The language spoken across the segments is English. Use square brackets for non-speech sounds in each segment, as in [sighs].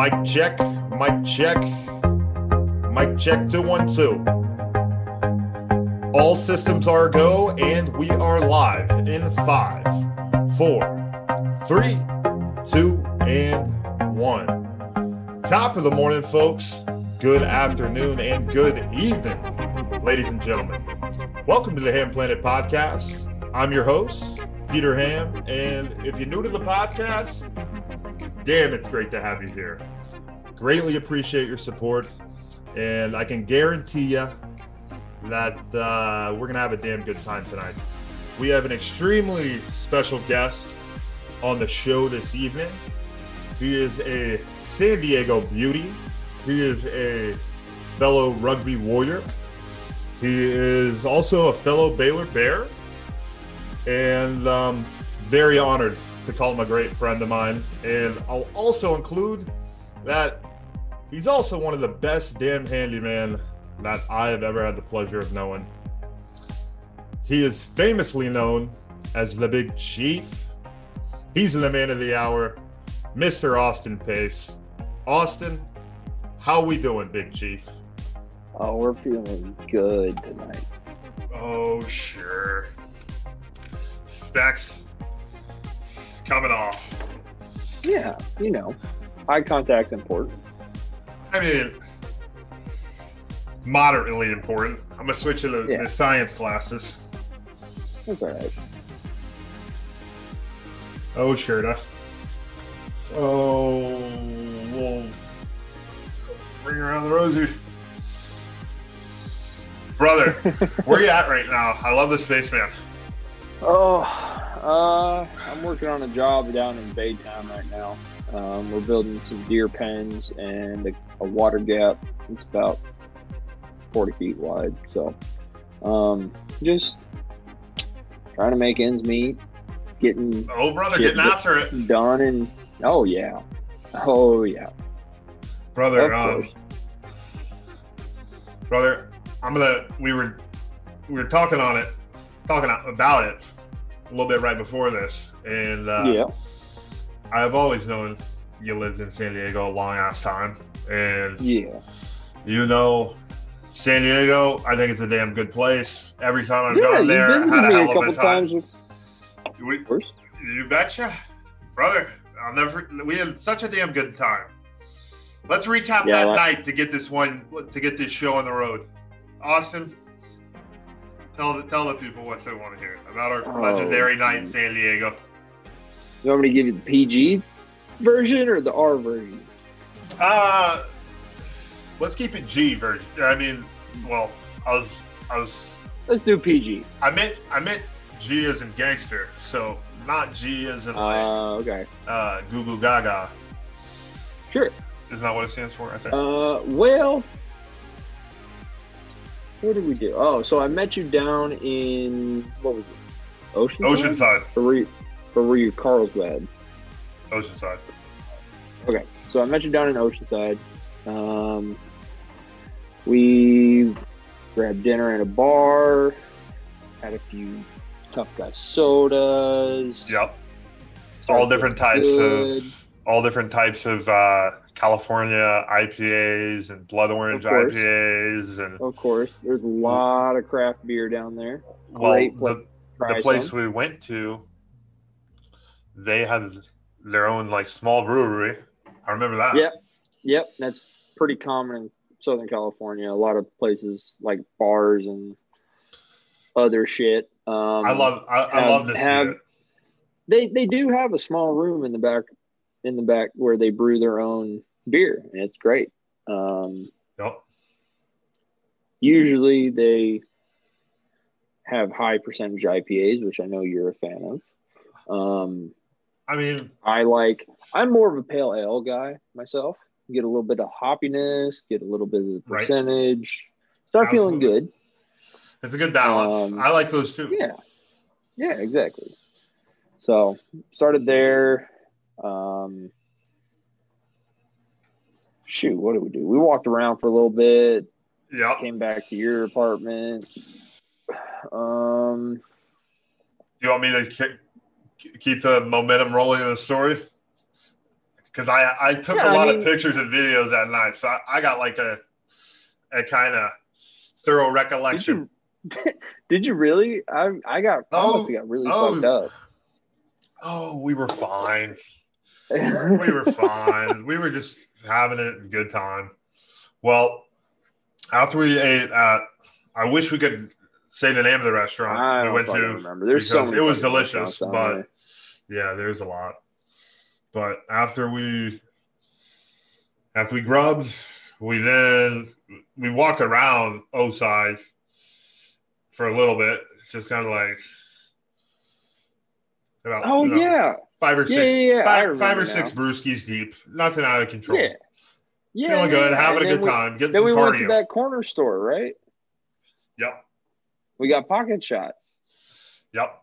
Mic check, mic check, mic check 212. All systems are go, and we are live in five, four, three, two, and one. Top of the morning, folks. Good afternoon and good evening, ladies and gentlemen. Welcome to the Ham Planet Podcast. I'm your host, Peter Ham, and if you're new to the podcast, damn, it's great to have you here. Greatly appreciate your support, and I can guarantee you that uh, we're gonna have a damn good time tonight. We have an extremely special guest on the show this evening. He is a San Diego beauty. He is a fellow rugby warrior. He is also a fellow Baylor Bear, and um, very honored to call him a great friend of mine. And I'll also include that he's also one of the best damn handyman that I have ever had the pleasure of knowing. He is famously known as the Big Chief. He's the man of the hour, Mr. Austin Pace. Austin, how we doing, Big Chief? Oh, we're feeling good tonight. Oh, sure. Specs coming off. Yeah, you know, eye contact's important. I mean, moderately important. I'm gonna switch to the, Yeah. the science classes. That's all right. Oh, sure. That's. Oh, we'll bring around the rosy. Brother, [laughs] where you at right now? I love the spaceman. Oh, uh, I'm working on a job down in Baytown right now. Um, we're building some deer pens and a, a water gap. It's about 40 feet wide. So, um, just trying to make ends meet, getting Oh, brother, Shit, getting after it. done, and oh yeah, oh yeah, Brother, um, brother, I'm gonna. We were, we were talking on it, talking about it a little bit right before this, and uh, yeah. I've always known you lived in San Diego a long ass time, and Yeah. you know, San Diego. I think it's a damn good place. Every time I've yeah, gone there, visited had a hell couple of a time. times, We, course. you betcha, brother. I'll never. We had such a damn good time. Let's recap Yeah, that like- night to get this one to get this show on the road. Austin, tell the tell the people what they want to hear about our Oh, legendary night in. San Diego. You want me to give you the PG version or the R version? Uh let's keep it G version. I mean, well, I was I was Let's do PG. I meant I meant G as in gangster, so not G as in like Uh, okay. uh, Goo Goo Gaga. Sure. Isn't that what it stands for? I think. Uh, well, what did we do? Oh, so I met you down in what was it? Oceanside. Oceanside. Or were you, or were you Carlsbad? Oceanside. Okay, so I met you down in Oceanside. Um, we grabbed dinner in a bar, had a few tough guy sodas. Yep. All different types Good. of all different types of uh, California IPAs and blood orange IPAs and Of course, there's a lot of craft beer down there. well Great the, the place some. we went to they had their own like small brewery. I remember that. Yep. Yep, that's pretty common in Southern California. A lot of places like bars and other shit. Um, I love I, I have- love this have- They they do have a small room in the back in the back where they brew their own beer, and it's great. Um, Yep. usually they have high percentage IPAs, which I know you're a fan of. Um, I mean, I like. I'm more of a pale ale guy myself. Get a little bit of hoppiness, get a little bit of the Right. percentage. Start feeling good. it's a good balance. Um, I like those too. Yeah, yeah, exactly. So started there. Um, shoot, what did we do? We walked around for a little bit. Yeah. Came back to your apartment. Um, Do you want me to keep, keep the momentum rolling in the story? because I I took Yeah, a I lot mean- of pictures and videos that night, so I, I got like a a kind of thorough Did recollection. you, [laughs] did you really? I I got I Oh, must got really oh. fucked up. Oh, we were fine. [laughs] we were fine. we were just having a good time. Well, after we ate at, I wish we could say the name of the restaurant I we went to. remember. There's so many it was delicious, but yeah, there's a lot. But after we after we grubbed, we then we walked around Oside for a little bit, just kind of like about Oh you know, yeah, five or Yeah, six, yeah, yeah, five, five or now. six brewskis deep, nothing out of control. yeah, yeah. Feeling good, having a good we- time, getting Then some we went to that corner store, right? Yep, We got pocket shots. yep,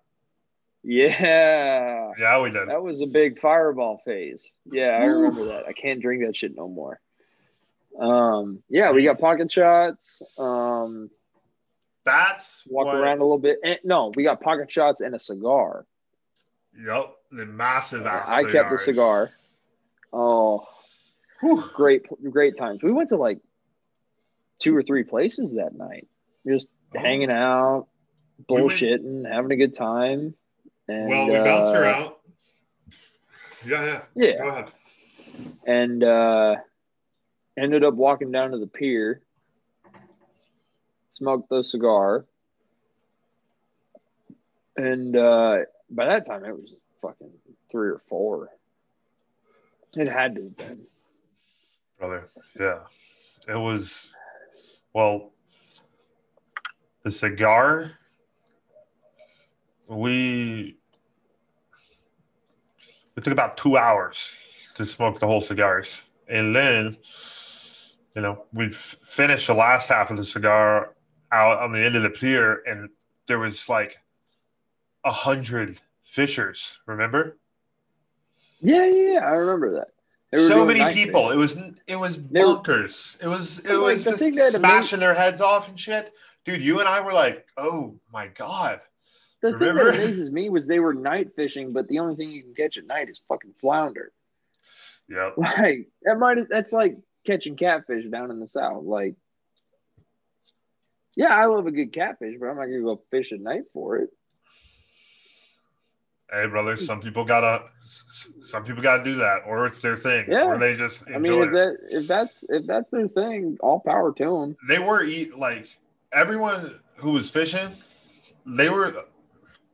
Yeah, yeah, we did. that was a big fireball phase. Yeah, I remember that. I can't drink that shit no more. Um, yeah, we got pocket shots. Um, That's walk what, around a little bit. And, no, we got pocket shots and a cigar. Yep, the massive ass. I kept the cigar. Oh, Whew. great, great times. We went to like two or three places that night, just Oh. hanging out, We went- bullshitting, having a good time. And Well, we bounced her uh, out. Yeah, yeah. Yeah, Go ahead. and uh, ended up walking down to the pier, smoked the cigar, and uh, by that time it was fucking three or four. It had to have been. brother. Yeah, it was. Well, the cigar. We it took about two hours to smoke the whole cigars, and then, you know, we finished the last half of the cigar out on the end of the pier, and there was like a hundred fishers. Remember? Yeah, yeah, I remember that. So many night people. fishing. It was it was bonkers. It was it But, like, was the just smashing their heads off and shit. Dude, you and I were like, oh my god. The Remember? thing that amazes me was they were night fishing, but the only thing you can catch at night is fucking flounder. Yep. [laughs] Like that might that's like catching catfish down in the south. Like, yeah, I love a good catfish, but I'm not gonna go fish at night for it. Hey brother, some people gotta some people gotta do that, or it's their thing. Yeah. Or they just I mean, if that if that's if that's their thing, all power to them. they were eat like everyone who was fishing, they were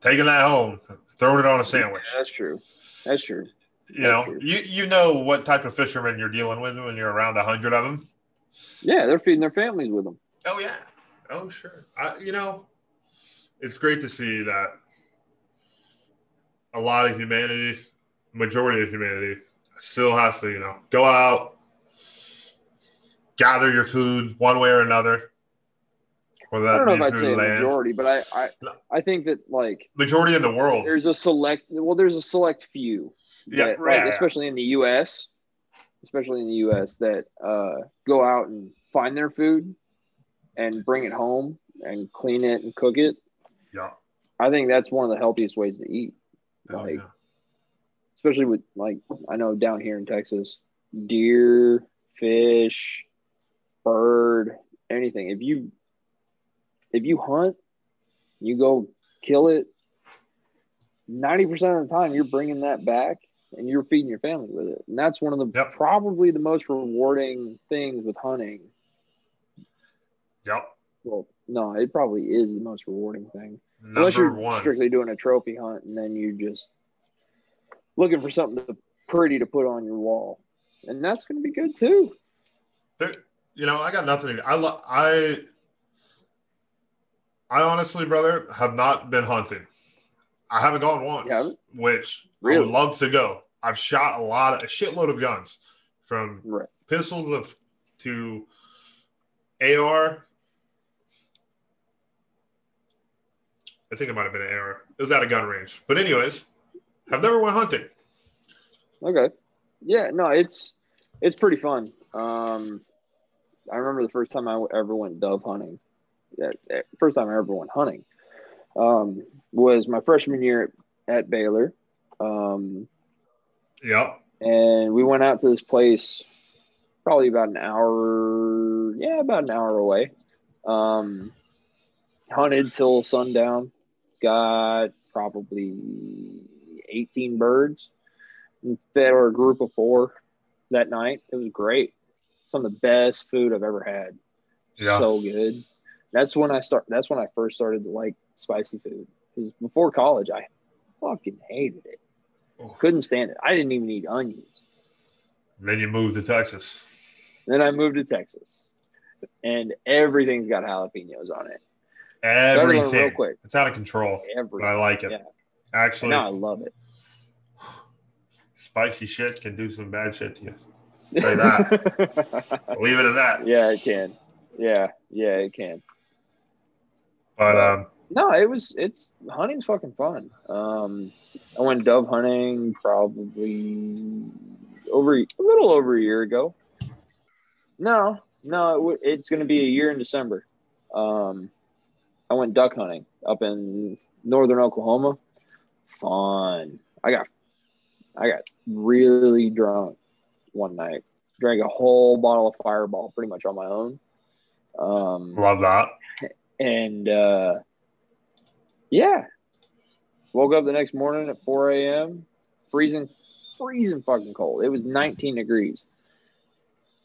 taking that home, throwing it on a sandwich. That's true. That's true. You know, true. you you know what type of fishermen you're dealing with when you're around a hundred of them. Yeah, they're feeding their families with them. Oh yeah. Oh sure. I, you know, it's great to see that a lot of humanity, majority of humanity, still has to you know go out, gather your food one way or another. Whether I don't know if I'd through say a land, majority, but I I, No. I think that like majority of the world. there's a select well there's a select few Yeah, that, right, like, yeah. especially in the us especially in the us that uh, go out and find their food and bring it home and clean it and cook it Yeah. i think that's one of the healthiest ways to eat Oh, like- yeah. especially with like i know down here in texas deer fish bird anything if you if you hunt you go kill it 90% of the time you're bringing that back and you're feeding your family with it and that's one of the Yep. probably the most rewarding things with hunting Yep. well no it probably is the most rewarding thing unless you're one. strictly doing a trophy hunt and then you're just looking for something to, pretty to put on your wall and that's going to be good too There, you know, I got nothing. I lo- I I honestly, brother, have not been hunting. I haven't gone once, haven't? which I would love to go. I've shot a lot, of, a shitload of guns, from right pistols to, to AR. I think it might have been an AR. It was at a gun range, but anyways, I've never went hunting. okay yeah no it's it's pretty fun um i remember the first time i ever went dove hunting first time i ever went hunting um was my freshman year at, at baylor. Um Yep. and we went out to this place probably about an hour yeah about an hour away. Um hunted till sundown got probably 18 birds and fed our group of four that night. It was great. Some of the best food i've ever had. Yeah. so good that's when i start that's when i first started to like spicy food because before college i fucking hated it Oh. couldn't stand it i didn't even eat onions then you moved to Texas. then I moved to Texas, and everything's got jalapenos on it. Everything. real quick. It's out of control. But I like it. Yeah. Actually, now I love it. [sighs] spicy shit can do some bad shit to you. Say that. [laughs] Leave it at that. yeah, it can. Yeah, yeah, it can. But um, No, it was. It's hunting's fucking fun. Um, I went dove hunting probably over a little over a year ago. No, no, it w- it's going to be a year in December. Um, I went duck hunting up in northern Oklahoma. Fun. I got, I got really drunk one night. Drank a whole bottle of Fireball pretty much on my own. Um, love that. And uh, yeah, woke up the next morning at 4 a.m. freezing, freezing fucking cold. It was 19 degrees.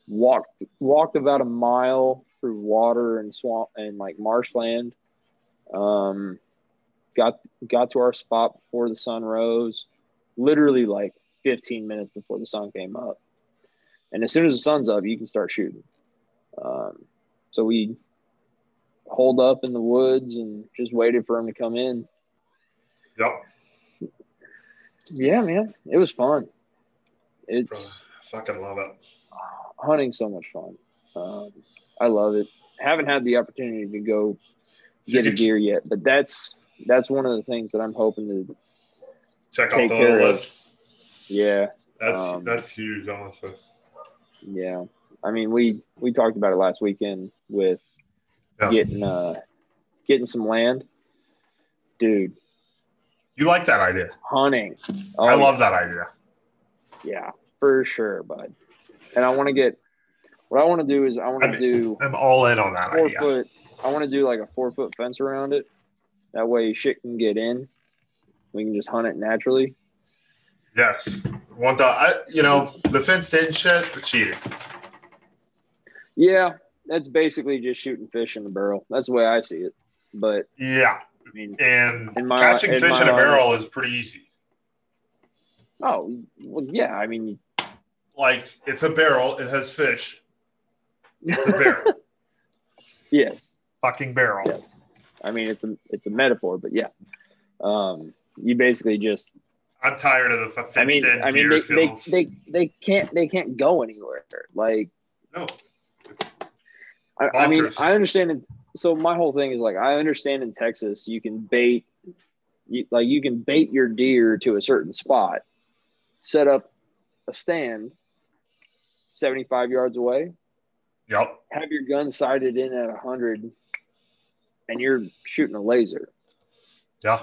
Walked walked about a mile through water and swamp and like marshland. Um, got got to our spot before the sun rose. Literally like 15 minutes before the sun came up. And as soon as the sun's up, you can start shooting. Um, so we holed up in the woods and just waited for him to come in. Yep. Yeah, man, it was fun. It's Fucking love it. hunting so much fun. Um, I love it. Haven't had the opportunity to go get a deer yet, but that's that's one of the things that I'm hoping to. Check off the little of. list. Yeah, That's Um, that's huge, honestly. yeah. I mean, we we talked about it last weekend with Yeah. getting uh getting some land, dude. You like that idea? Hunting. I Oh, love that idea. Yeah, for sure, bud. And I want to get. What I want to do is I want I to mean, do I'm all in on that four idea. foot. I want to do like a four foot fence around it. That way, shit can get in. We can just hunt it naturally. Yes. Want the I you know the fenced in shit but cheating. Yeah, that's basically just shooting fish in the barrel. That's the way I see it. But Yeah. I mean, And my- catching in fish in a barrel is pretty easy. oh well, yeah. I mean, Like it's a barrel, it has fish. It's a barrel. [laughs] yes, Fucking barrel. yes. I mean, it's a it's a metaphor, but yeah. Um, you basically just. I'm tired of the fenced I mean, I mean, they, they they they can't they can't go anywhere. Like no. I, I mean, I understand. It, so my whole thing is like, I understand in Texas, you can bait, you, like you can bait your deer to a certain spot, set up a stand, seventy-five yards away, Yep. have your gun sighted in at hundred, and you're shooting a laser. Yeah.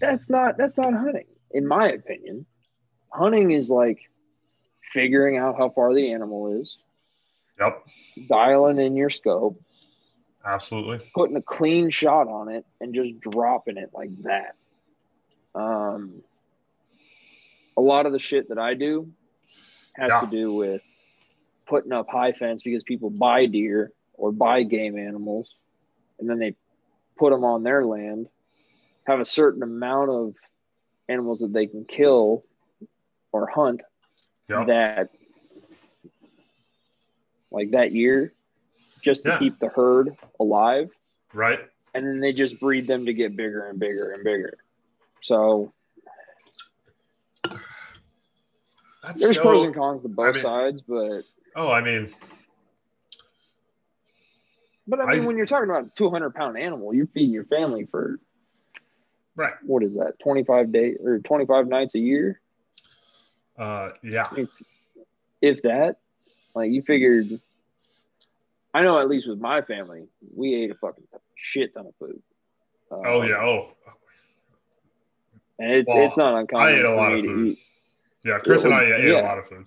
That's not that's not hunting, in my opinion. Hunting is like figuring out how far the animal is, Yep. dialing in your scope, Absolutely. putting a clean shot on it and just dropping it like that. Um, a lot of the shit that I do has Yeah. to do with putting up high fence because people buy deer or buy game animals and then they put them on their land, have a certain amount of animals that they can kill or hunt Yep. that like that year just to Yeah. keep the herd alive Right. and then they just breed them to get bigger and bigger and bigger. So That's there's so, pros and cons to both mean- sides, but Oh, I mean, but I mean I- when you're talking about a 200 pound animal, you're feeding your family for right. what is that 25 days or 25 nights a year, Uh, yeah. if that. Like you figured. I know at least with my family, we ate a fucking shit ton of food. Um, Oh, yeah. Oh, and it's Well, it's not uncommon I ate a lot of food. Yeah, Chris and I ate yeah. a lot of food.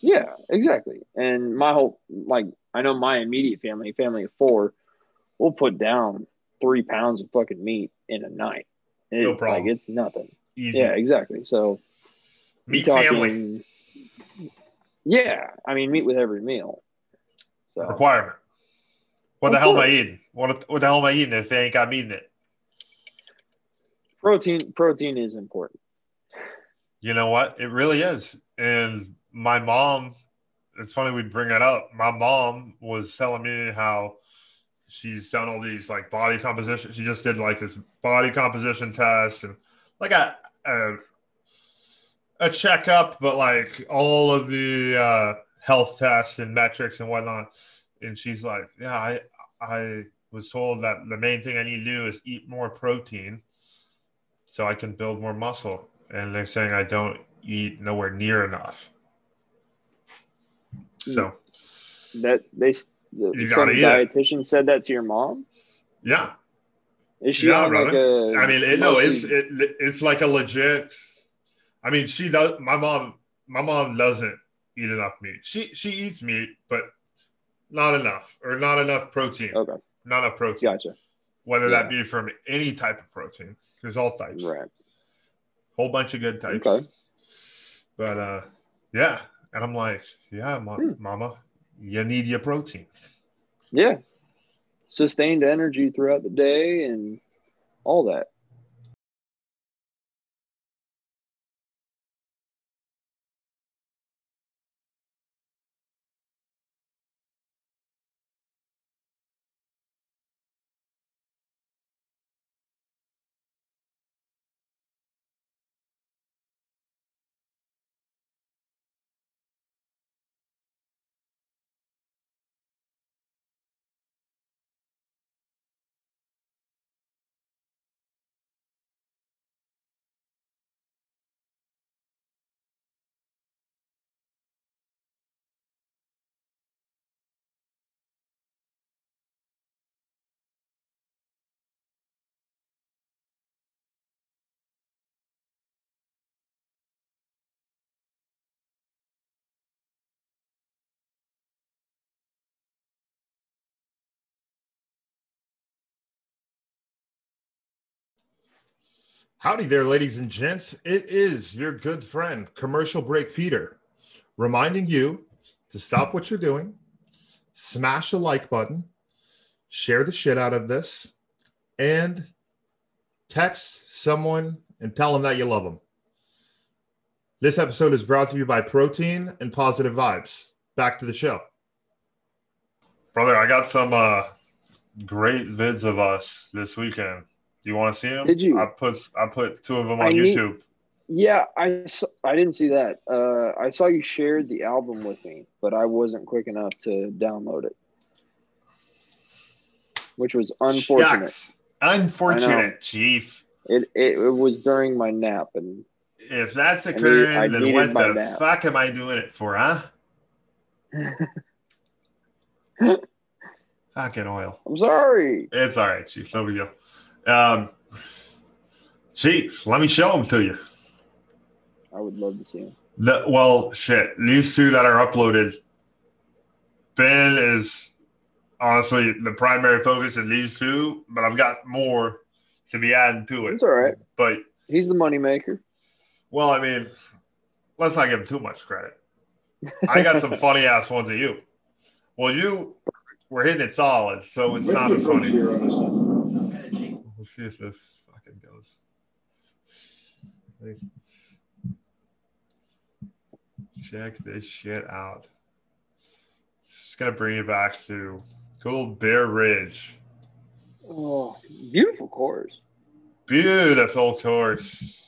Yeah, exactly. And my whole like I know my immediate family, family of four, we'll put down three pounds of fucking meat in a night. It- No problem. Like it's nothing. Easy. Yeah, exactly. So Meat you're family Yeah, I mean meat with every meal. So requirement. What the hell am I eating? What, what the hell am I eating if I ain't got meat in it? protein protein is important. You know what? It really is. And my mom, it's funny we bring it up. My mom was telling me how she's done all these like body composition. She just did like this body composition test and like a a, a checkup, but like all of the uh, health tests and metrics and whatnot. And she's like, "Yeah, I I was told that the main thing I need to do is eat more protein, so I can build more muscle." And they're saying I don't eat nowhere near enough. So That they the, You some gotta it. said that to your mom. yeah, Is she Yeah, on like a? I mean, it, no, it's it, it's like a legit. I mean, she does. My mom, my mom doesn't eat enough meat. She she eats meat, but not enough, or not enough protein. okay. Not enough protein. Gotcha. Whether that be from any type of protein, there's all types. Right. Whole bunch of good types. Okay. But uh, yeah, and I'm like, yeah, ma- Hmm. mama, you need your protein. Yeah. Sustained energy throughout the day and all that. Howdy there, ladies and gents. It is your good friend, Commercial Break Peter, reminding you to stop what you're doing, smash the like button, share the shit out of this, and text someone and tell them that you love them. This episode is brought to you by Protein and Positive Vibes. Back to the show. Brother, I got some uh, great vids of us this weekend. Do you want to see them? Did you? I put I put two of them I on need- YouTube. Yeah, I didn't see that. Uh, I saw you shared the album with me, but I wasn't quick enough to download it, which was unfortunate. Shucks. Unfortunate, Chief. It, it it was during my nap, and If that's I need- occurring, I then what the nap. fuck am I doing it for, huh? [laughs] Fucking oil. I'm sorry. It's all right, Chief. No big deal. Um, Chief, let me show them to you. I would love to see them. The, well, shit. These two that are uploaded, Ben is honestly the primary focus of these two, but I've got more to be adding to it. It's all right. But He's the moneymaker. well, I mean, let's not give him too much credit. I got some [laughs] funny ass ones of you. Well, you were hitting it solid, so it's not as funny. Let's see if this fucking goes. Check this shit out. It's just gonna bring you back to good old Bear Ridge. Oh, beautiful course. Beautiful course.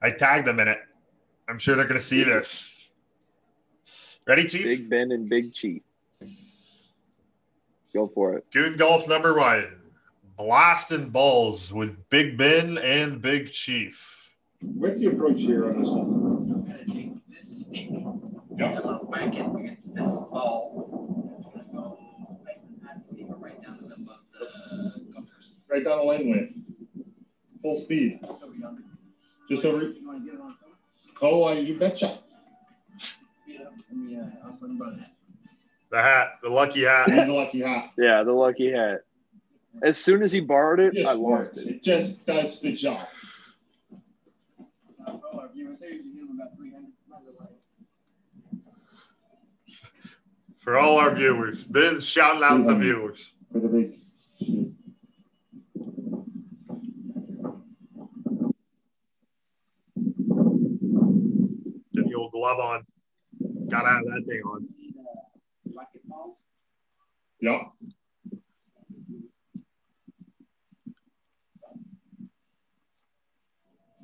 I tagged them in it. I'm sure they're gonna see this. Ready, Chief? Big Ben and Big Chief. Go for it. Goon golf number one. Blasting balls with Big Ben and Big Chief. What's the approach here on this one? I'm gonna take this stick and I'm gonna whack it against this ball. It's gonna go right in that stick or right down the middle of the golf. Right down the laneway. Full speed. Just over yonder. Just over. You wanna get it on? Oh, I, you betcha. Yeah, let uh, I'll about that. The hat, the lucky hat. He's a lucky hat. Yeah, the lucky hat. As soon as he borrowed it, Just I lost works. it. It just does the job. Uh, for all our viewers here, you can give them about 300. Not really. For all our viewers, Ben's shouting out the viewers. For the big. Get the old glove on. Gotta have that thing on. Need, uh, rocket balls. Yep.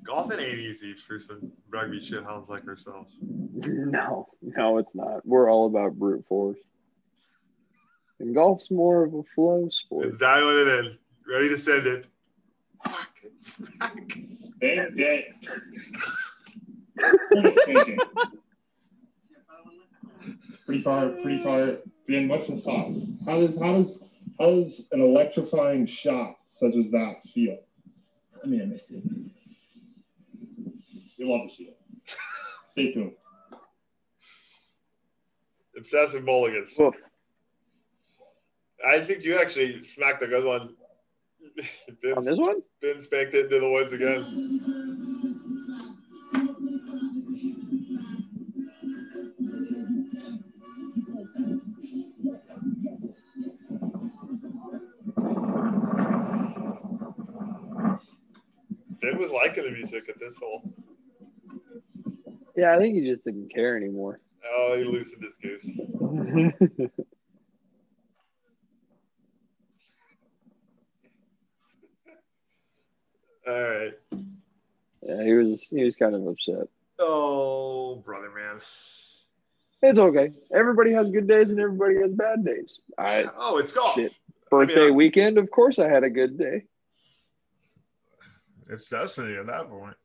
Golf ain't easy for some rugby shithounds like ourselves. No, no, it's not. We're all about brute force. And golf's more of a flow sport. It's dialing it in. Ready to send it. Fucking smack. Big day. Pretty stinking. Pretty far, pretty far. Ben, what's the thoughts? How does how does how does an electrifying shot such as that feel? I mean, I missed it. You'll love to see it. Stay tuned. Obsessive mulligans. Woof. I think you actually smacked a good one. [laughs] ben, On this one? ben spanked it into the woods again. Ben was liking the music at this hole. Yeah, I think he just didn't care anymore. Oh, he loosened his goose. [laughs] All right. yeah, he was he was kind of upset. Oh, brother, man. It's okay. Everybody has good days and everybody has bad days. I Oh, it's golf. Shit. birthday I- weekend, of course I had a good day. It's destiny at that point.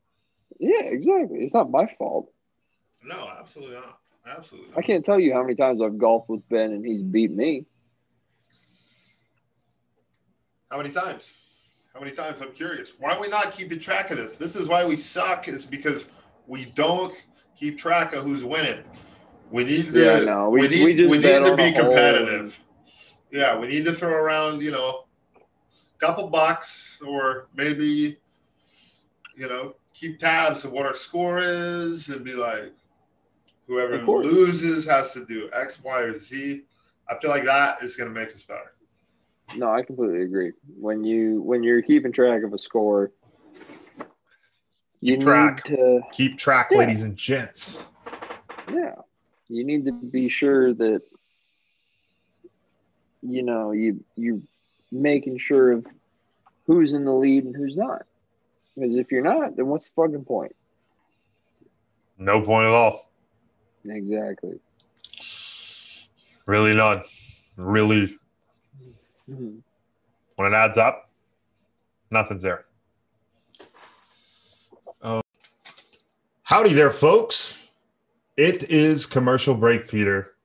Yeah, exactly. It's not my fault. No, absolutely not. Absolutely. I can't tell you how many times I've golfed with Ben and he's beat me. How many times? How many times? I'm curious. Why are we not keeping track of this? This is why we suck, is because we don't keep track of who's winning. We need to Yeah, no, we- we, need we just we need to be competitive. Yeah, we need to throw around, you know, a couple bucks or maybe, you know, keep tabs of what our score is and be like, whoever loses has to do X, Y, or Z. I feel like that is going to make us better. No, I completely agree. When you when you're keeping track of a score, you Keep track. need to Keep track, Yeah. ladies and gents. yeah, you need to be sure that you know you you making sure of who's in the lead and who's not. Because if you're not, then what's the fucking point? No point at all. Exactly. Really none. Really, Mhm. when it adds up, nothing's there. Uh, howdy there, folks. It is commercial break, Peter.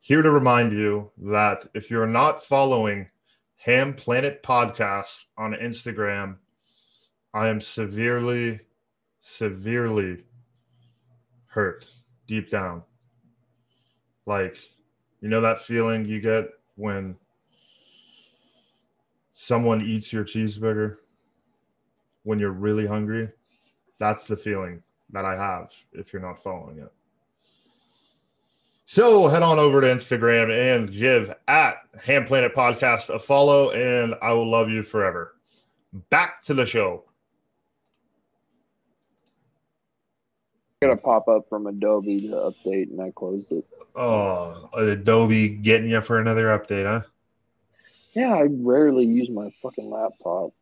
Here to remind you that if you're not following Ham Planet Podcast on Instagram, I am severely, severely hurt deep down. Like, you know that feeling you get when someone eats your cheeseburger when you're really hungry? That's the feeling that I have if you're not following it. So head on over to Instagram and give at Ham Planet Podcast a follow, and I will love you forever. Back to the show. Got a pop up from Adobe to update, and I closed it. Oh, Adobe getting you for another update, huh? Yeah, I rarely use my fucking laptop,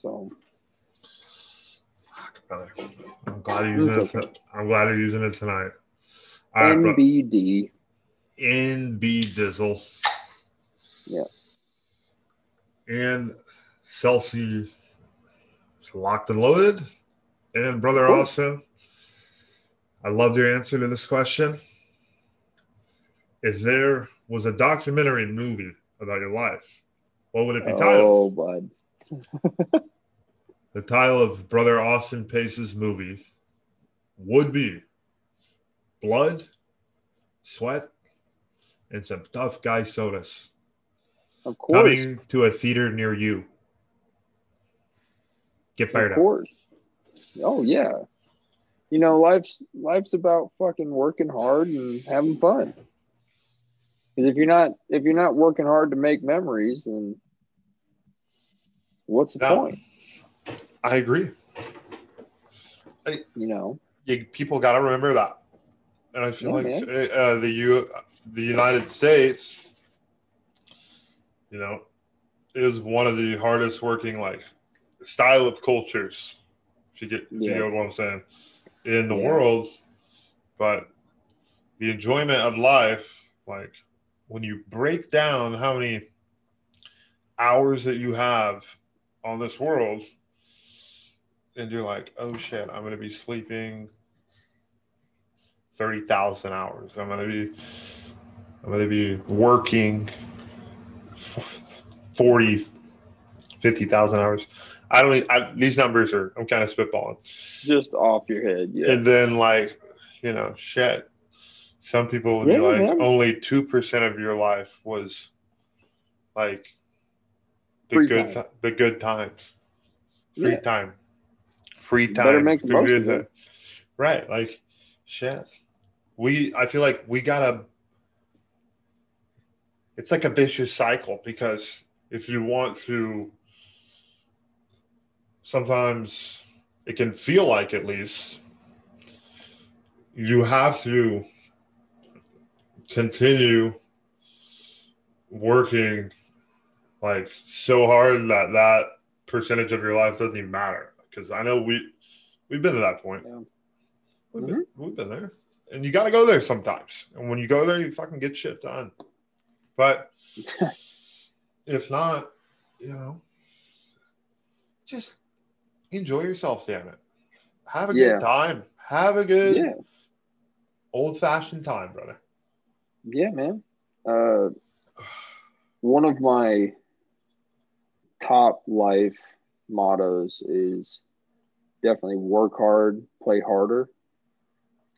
so Fuck, brother. I'm glad you're using It's it. I'm glad you're using it tonight. Right, bro. NBD. NB Dizzle. Yeah. And Celsi is locked and loaded. And Brother. Austin, I love your answer to this question. If there was a documentary movie about your life, what would it be titled? Oh, bud. [laughs] The title of Brother Austin Pace's movie would be blood, sweat, and some tough guy sodas Of course. coming to a theater near you. Get fired up. of up. course. Oh yeah. You know, life's life's about fucking working hard and having fun. Because if you're not if you're not working hard to make memories, then what's the Yeah. point? I agree. You know? You, people got to remember that, and I feel Yeah, like uh, the U, the United States, you know, is one of the hardest working like style of cultures. If you get, if you Yeah. get what I'm saying, in the Yeah. world, but the enjoyment of life, like when you break down how many hours that you have on this world and you're like, oh shit, I'm gonna be sleeping thirty thousand hours. I'm gonna be, I'm gonna be working f- 40, 50,000 hours. I don't. I, these numbers are. I'm kind of spitballing. Just off your head. Yeah. And then like, you know, shit. Some people would be like, man. only two percent of your life was like the Free good, time. the good times, free Yeah. time, free time. better make the most of it. Right, like shit. We, I feel like we gotta. It's like a vicious cycle because if you want to, sometimes it can feel like at least you have to continue working like so hard that that percentage of your life doesn't even matter. Because i know we we've been to that point. Yeah. we've, been, mm-hmm. we've been there. And you got to go there sometimes. And when you go there you fucking get shit done. But [laughs] if not you know just enjoy yourself damn it have a Yeah. good time have a good yeah. old fashioned time brother Yeah, man. Uh, one of my top life mottos is definitely work hard, play harder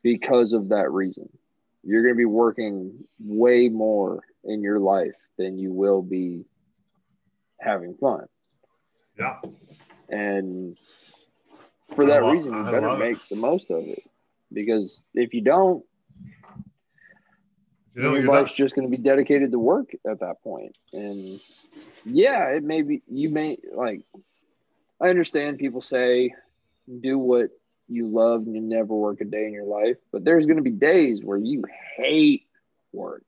because of that reason. You're going to be working way more in your life than you will be having fun. yeah And for that love- reason, you I better love it. make the most of it. Because if you don't, you know your life's just going to be dedicated to work at that point. point and yeah it may be you may like i understand people say do what you love and you never work a day in your life. But there's going to be days where you hate work.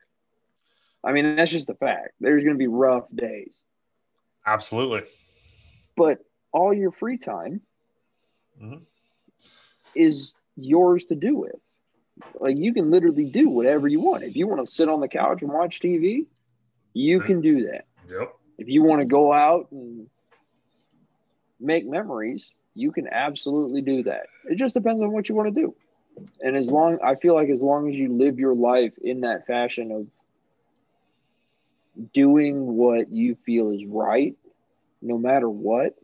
I mean that's just a fact. There's going to be rough days. Absolutely. But all your free time Mhm. is yours to do with. Like you can literally do whatever you want. If you want to sit on the couch and watch TV, you Mhm. can do that. yep If you want to go out and make memories, you can absolutely do that. It just depends on what you want to do. And as long I feel like as long as you live your life in that fashion of doing what you feel is right, no matter what,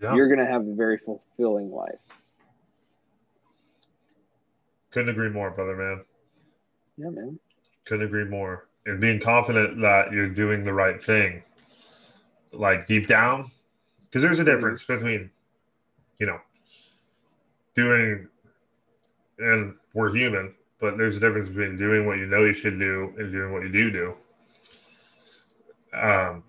yeah. you're going to have a very fulfilling life. couldn't agree more brother man. Yeah, man. couldn't agree more. And being confident that you're doing the right thing like deep down because there's a difference between you know doing and we're human but there's a difference between doing what you know you should do and doing what you do do. Um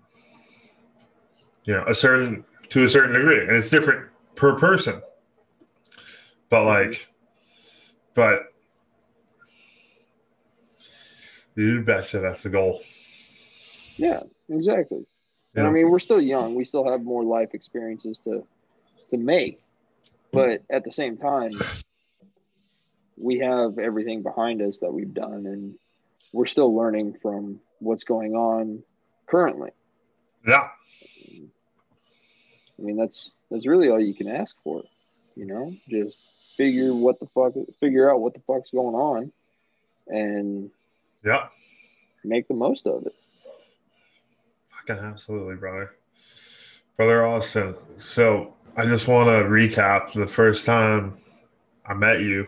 you know a certain to a certain degree and it's different per person but mm-hmm. like but you betcha that's the goal Yeah, exactly. And I mean, we're still young. We still have more life experiences to to make. But at the same time, we have everything behind us that we've done and we're still learning from what's going on currently. yeah I mean, that's that's really all you can ask for, you know? Just figure what the fuck figure out what the fuck's going on and yeah make the most of it. Fucking absolutely, brother. Brother Austin. So I just want to recap the first time I met you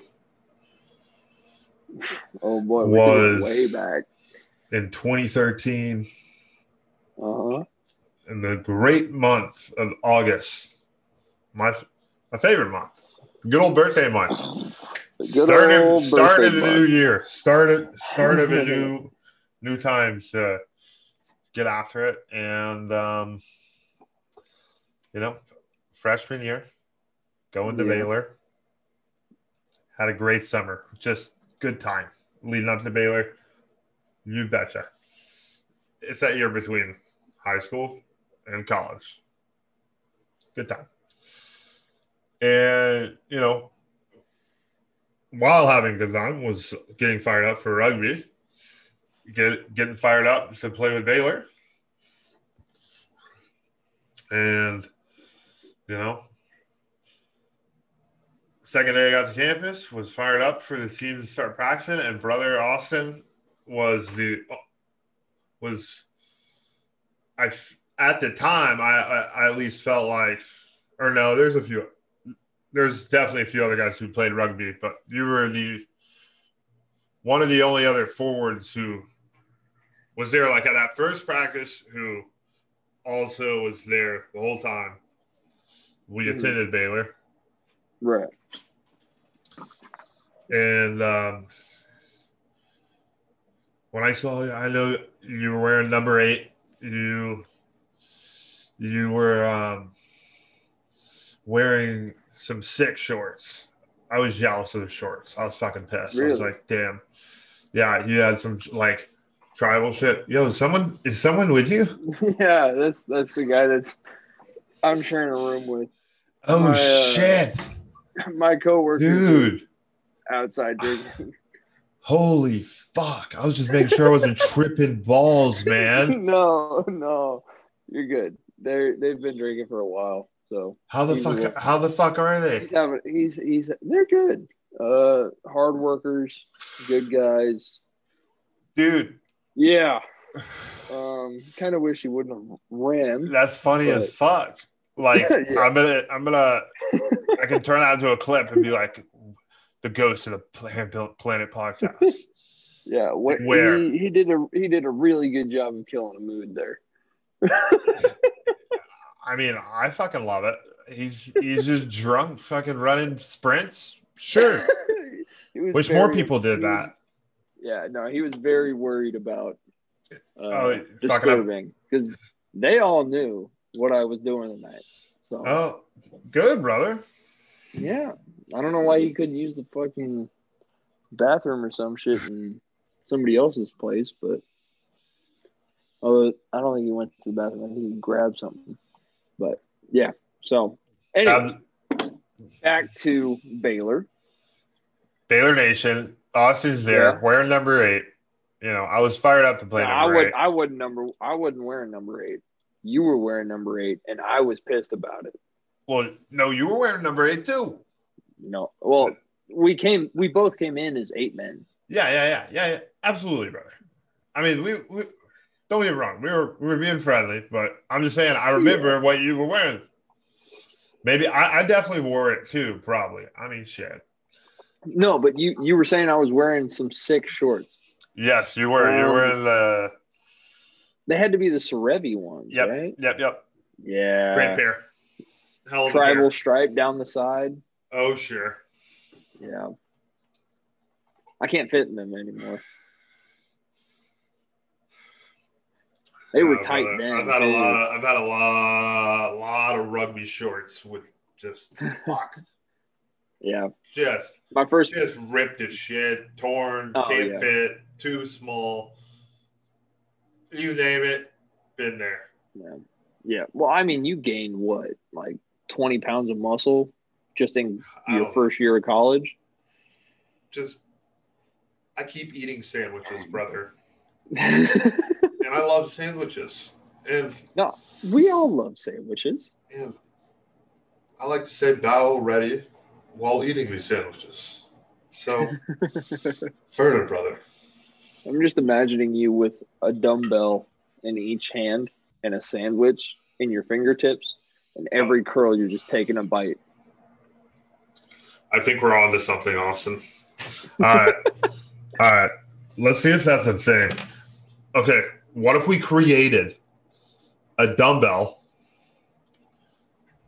Oh boy, we took it Was- way back. in 2013 Uh huh. In the great month of August. My my favorite month. Good old birthday month. Good Start of, start of the month. new year. Start of start of a [laughs] new new times to get after it. And um, you know, freshman year, going to Yeah. Baylor. Had a great summer. Just good time leading up to Baylor. You betcha. It's that year between high school and college. Good time. And you know, while having good time was getting fired up for rugby, get, getting fired up to play with Baylor. And, you know, second day I got to campus, was fired up for the team to start practicing, and brother Austin was the was I at the time I, I, I at least felt like or no, there's a few there's definitely a few other guys who played rugby, but you were the one of the only other forwards who was there like at that first practice who also was there the whole time we Mhm. attended Baylor. Right. And um, when I saw you, I know you were wearing number eight. You you were um, wearing some sick shorts. I was jealous of the shorts. I was fucking pissed. I was like, damn. Yeah, you had some like tribal shit. Yo, someone is someone with you? [laughs] yeah, that's that's the guy that's I'm sharing a room with. Oh My, uh, shit, My coworker dude. outside [sighs] drinking. Holy fuck. I was just making sure I wasn't [laughs] tripping balls, man. no, no, you're good. They're they've been drinking for a while, so How the fuck how the fuck are they? he's having he's he's they're good. Uh, hard workers, good guys. Dude, Yeah. Um, kind of wish he wouldn't have ran. that's funny But- as fuck. Like [laughs] Yeah. I'm gonna I'm gonna I can turn that into a clip and be like the ghost of the Planet, Planet podcast. [laughs] Yeah, what, Where? he, he did a he did a really good job of killing a mood there. [laughs] I mean, I fucking love it. He's he's just [laughs] drunk, fucking running sprints. Sure. [laughs] Wish more people did that. Yeah, no, he was very worried about uh, Oh, disturbing because they all knew what I was doing tonight. So Oh, good, brother. yeah, I don't know why he couldn't use the fucking bathroom or some shit in somebody else's place, but oh, I don't think he went to the bathroom. I think he grabbed something. But yeah, so anyway, Um, back to Baylor. Baylor Nation, Austin's there, Yeah. wearing number eight. You know, I was fired up to play No, I would eight. I wouldn't number I wasn't wearing number eight. You were wearing number eight, and I was pissed about it. Well, no, you were wearing number eight too. No, well, we came we both came in as eight men. Yeah, yeah, yeah, yeah, yeah. Absolutely, brother. I mean, we, we don't get me wrong. We were we were being friendly, but I'm just saying I remember what you were wearing. Maybe I, I definitely wore it too. Probably. I mean, shit. No, but you you were saying I was wearing some sick shorts. Yes, you were. you Um, were in the. They had to be the Serevi ones, Yep, right? yep, yep. Yeah. Great pair. Hell of a Tribal stripe down the side. Oh sure. Yeah. I can't fit in them anymore. They were tight brother, then. I've had a lot of I've had a lot lot of rugby shorts with just [laughs] fucked. yeah. just My first just ripped as shit, torn, Oh, can't yeah. fit, too small. You name it, been there. Yeah. Yeah. Well, I mean, you gained what, like 20 pounds of muscle just in your first year of college? just I keep eating sandwiches, brother. [laughs] And I love sandwiches. And no, we all love sandwiches. and I like to say battle ready while eating these sandwiches. So [laughs] further, brother. I'm just imagining you with a dumbbell in each hand and a sandwich in your fingertips, and every curl you're just taking a bite. I think we're on to something, Austin. All right. [laughs] All right. Let's see if that's a thing. Okay. What if we created a dumbbell?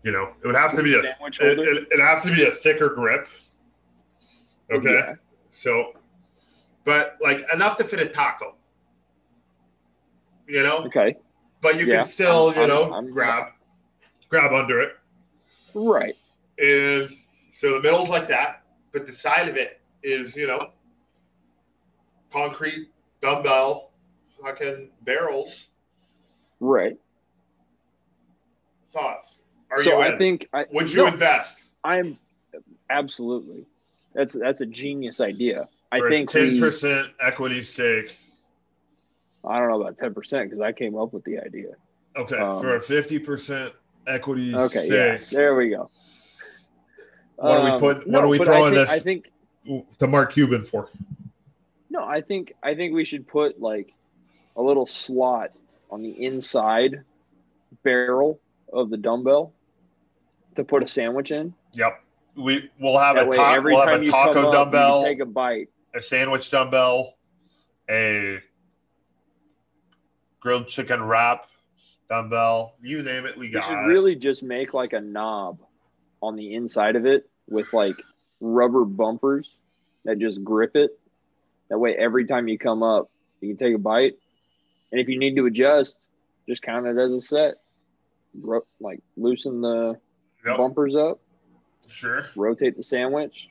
You know, it would have to be a it, it, it'd have to be a thicker grip. Oh, okay. Yeah. So, but like enough to fit a taco. You know, Okay. but you Yeah, can still, I'm- you know, I'm- I'm- grab, grab under it. Right. And so the middle's like that, but the side of it is, you know, concrete dumbbell, fucking barrels. Right. Thoughts? Are so you I in? think I Would you no, invest I'm absolutely. That's that's a genius idea. I think ten percent equity stake? I don't know about ten percent because I came up with the idea. Okay, Um, for a fifty percent equity Okay, yeah, there we go. What do we Um, put- what no, are we throwing I think, this- I think To Mark Cuban for? no, I think I think we should put like a little slot on the inside barrel of the dumbbell to put a sandwich in. Yep. We we'll have That a ta- every we'll have time a you come taco up, you dumbbell, take a bite. a sandwich dumbbell, a grilled chicken wrap dumbbell. You name it, we got. You should it. really just make like a knob on the inside of it with like rubber bumpers that just grip it. That way, every time you come up, you can take a bite. And if you need to adjust, just count it as a set. Ro- like loosen the Yep, bumpers up, sure. rotate the sandwich,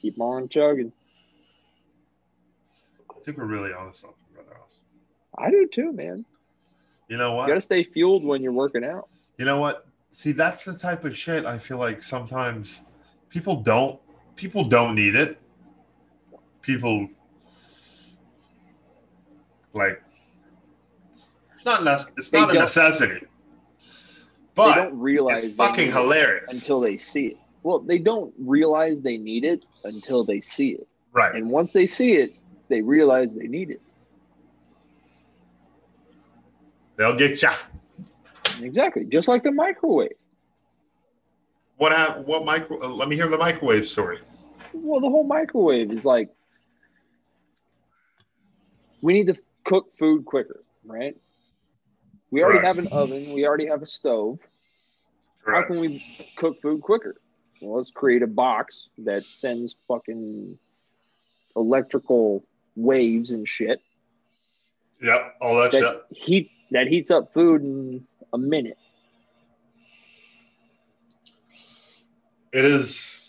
keep on chugging. I think we're really on something, brother. I do too, man. You know what? You got to stay fueled when you're working out. You know what? See, that's the type of shit I feel like sometimes people don't people don't need it. People like it's not nec- it's They not a necessity. they But don't realize it's fucking it hilarious. until they see it. Well, they don't realize they need it until they see it. right. And once they see it, they realize they need it. They'll get ya. Exactly. Just like the microwave. What hap- what micro uh, let me hear the microwave story. Well, the whole microwave is like we need to cook food quicker, right? We already Correct. have an oven, we already have a stove. How can we cook food quicker? Well, let's create a box that sends fucking electrical waves and shit Yep, all that, that shit. heat that heats up food in a minute. It is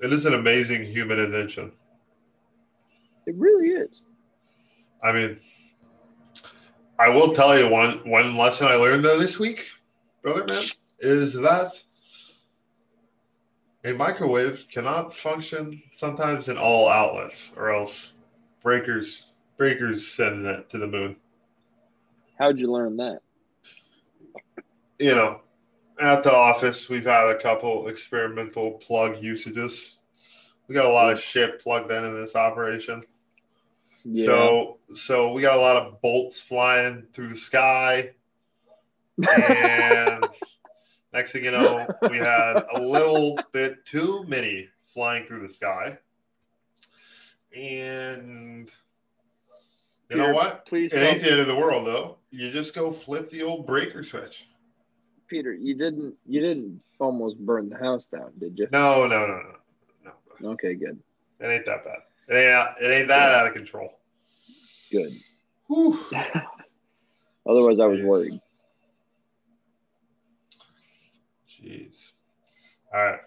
it is an amazing human invention. It really is. I mean, I will tell you one one lesson I learned though this week, brother man, is that a microwave cannot function sometimes in all outlets, or else breakers breakers sending it to the moon. How'd you learn that? You know, at the office we've had a couple experimental plug usages. We got a lot of shit plugged in in this operation. Yeah. So so we got a lot of bolts flying through the sky. And [laughs] next thing you know, we had a little bit too many flying through the sky. And you know what? Please, It ain't the end of the world though. You just go flip the old breaker switch. Peter, you didn't you didn't almost burn the house down, did you? No, no, no, no. No. Okay, good. It ain't that bad. It ain't it ain't that out of control. Good. [laughs] Otherwise I was Jeez. worried. Jeez. All right.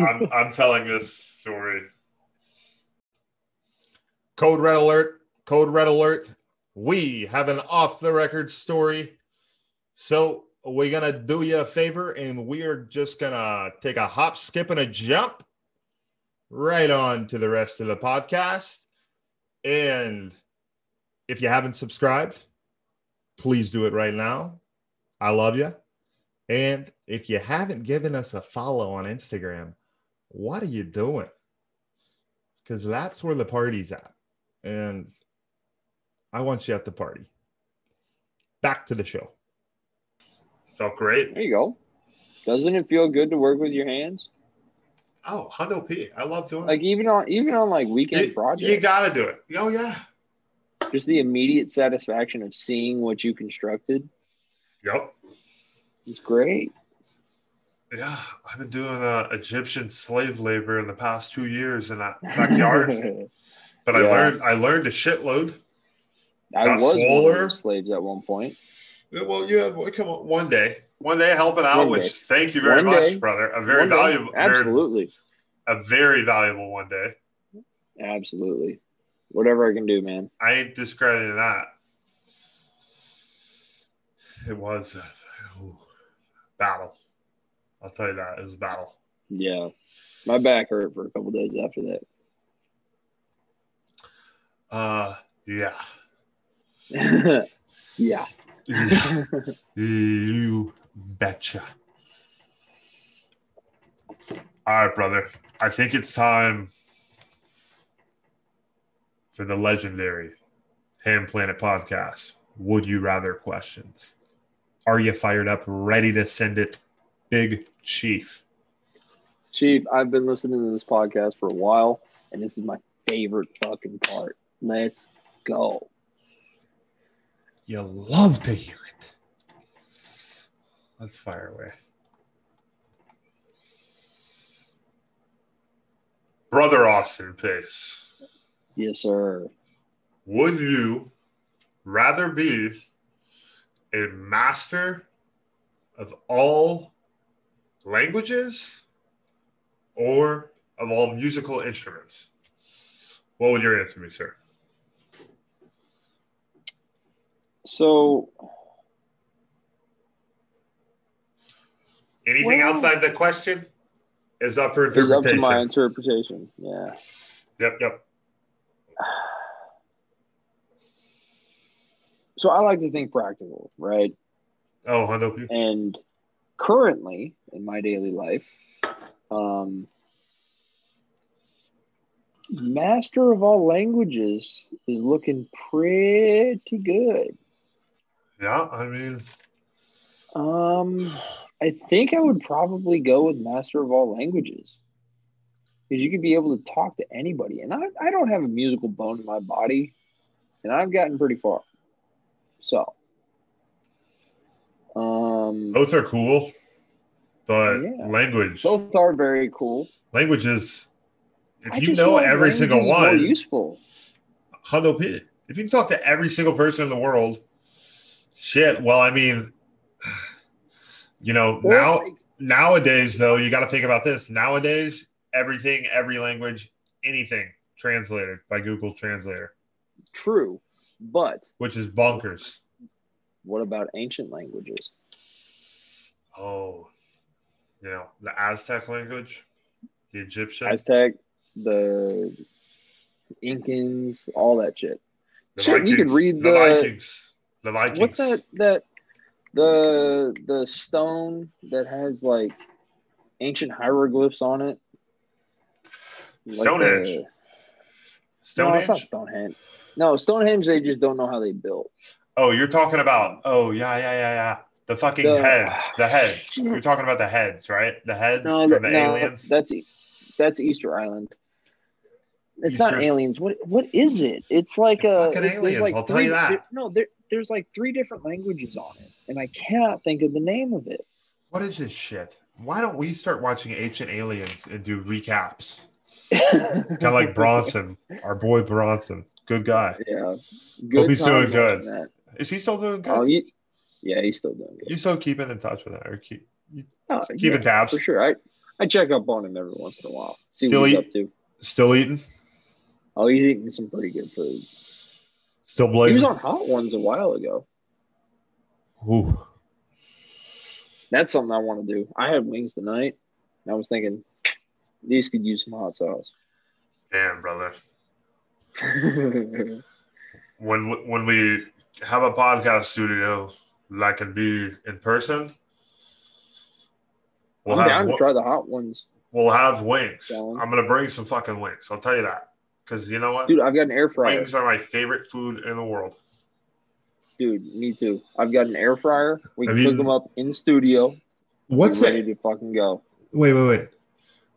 I'm [laughs] I'm telling this story. Code red alert. Code red alert. We have an off the record story. So we're gonna do you a favor and we are just gonna take a hop, skip, and a jump right on to the rest of the podcast. And if you haven't subscribed, please do it right now. I love you. And if you haven't given us a follow on Instagram, what are you doing? Because that's where the party's at. And I want you at the party. Back to the show. Felt great. There you go. Doesn't it feel good to work with your hands? Oh, Hundo P. I love doing it. Like even on even on like weekend You, projects, you gotta do it. Oh yeah. just the immediate satisfaction of seeing what you constructed Yep. It's great. Yeah, I've been doing uh, Egyptian slave labor in the past two years in that backyard, [laughs] but I learned I learned a shitload. I Got was one of smaller. slaves at one point. Yeah, Well, you had well, come on one day, one day helping out, which thank you very One much, day. brother. A very One day. valuable, very, Absolutely. a very valuable one day. Absolutely. Whatever I can do, man. I ain't discrediting that. It was a ooh, battle. I'll tell you that it was a battle. Yeah. My back hurt for a couple days after that. Uh, yeah. [laughs] yeah. [laughs] you betcha. All right, brother. I think it's time for the legendary Ham Planet podcast. Would you rather questions? Are you fired up, ready to send it, Big Chief? Chief, I've been listening to this podcast for a while, and this is my favorite fucking part. Let's go. You love to hear it. Let's fire away. Brother Austin Pace, Yes, sir. would you rather be a master of all languages or of all musical instruments? What would your answer be, sir? So, Anything Well- outside the question is up for it's up to my interpretation. Yeah. Yep, yep. So, I like to think practical, right? Oh, Hondo P. And currently in my daily life, um, master of all languages is looking pretty good. Yeah, I mean, Um, I think I would probably go with master of all languages because you could be able to talk to anybody, and I, I don't have a musical bone in my body, and I've gotten pretty far. So, um, both are cool, but Yeah. language, both are very cool. languages. If I you know every single one, useful. Hondo P. If you can talk to every single person in the world, shit. Well, I mean, you know, Or, now like, nowadays though, you got to think about this. Nowadays, everything, every language, anything translated by Google Translator, true, but which is bonkers. what about ancient languages? Oh, you know, the Aztec language, the Egyptian, Aztec, the Incans, all that shit. the shit, you can read the the- Vikings, the Vikings. What's that? That the the stone that has like ancient hieroglyphs on it. Like Stonehenge. the- No, Stonehenge? it's not Stonehenge. No, Stonehenge. They just don't know how they built. Oh, you're talking about. Oh, yeah, yeah, yeah, yeah. The fucking The- heads. The [sighs] heads. You're talking about the heads, right? The heads No, from the no, aliens. that's that's Easter Island. It's Easter- not aliens. What what is it? It's like It's a fucking aliens, Like I'll tell you that. there- no, there, there's like three different languages on it, and I cannot think of the name of it. what is this shit? Why don't we start watching Ancient Aliens and do recaps? [laughs] Kind of like Bronson, our boy Bronson. Good guy. Yeah, Hope he's doing good. that. Is he still doing oh, good? Oh, you, yeah, he's still doing good. you still keeping in touch with that or keep Oh, keeping yeah, tabs? for sure. I I check up on him every once in a while. See Still what he's eat- up to. Still eating? Oh, he's eating some pretty good food. Still blazing. He was on Hot Ones a while ago. Ooh. That's something I want to do. I had wings tonight, and I was thinking these could use some hot sauce. Damn, brother. [laughs] when when we have a podcast studio that can be in person, we'll I'm have down to try the hot ones, we'll have wings. I'm gonna bring some fucking wings. I'll tell you that because you know what, dude. I've got an air fryer. wings are my favorite food in the world. Dude, me too. I've got an air fryer. We Have can you- cook them up in studio. What's ready to fucking go. Wait, wait, wait.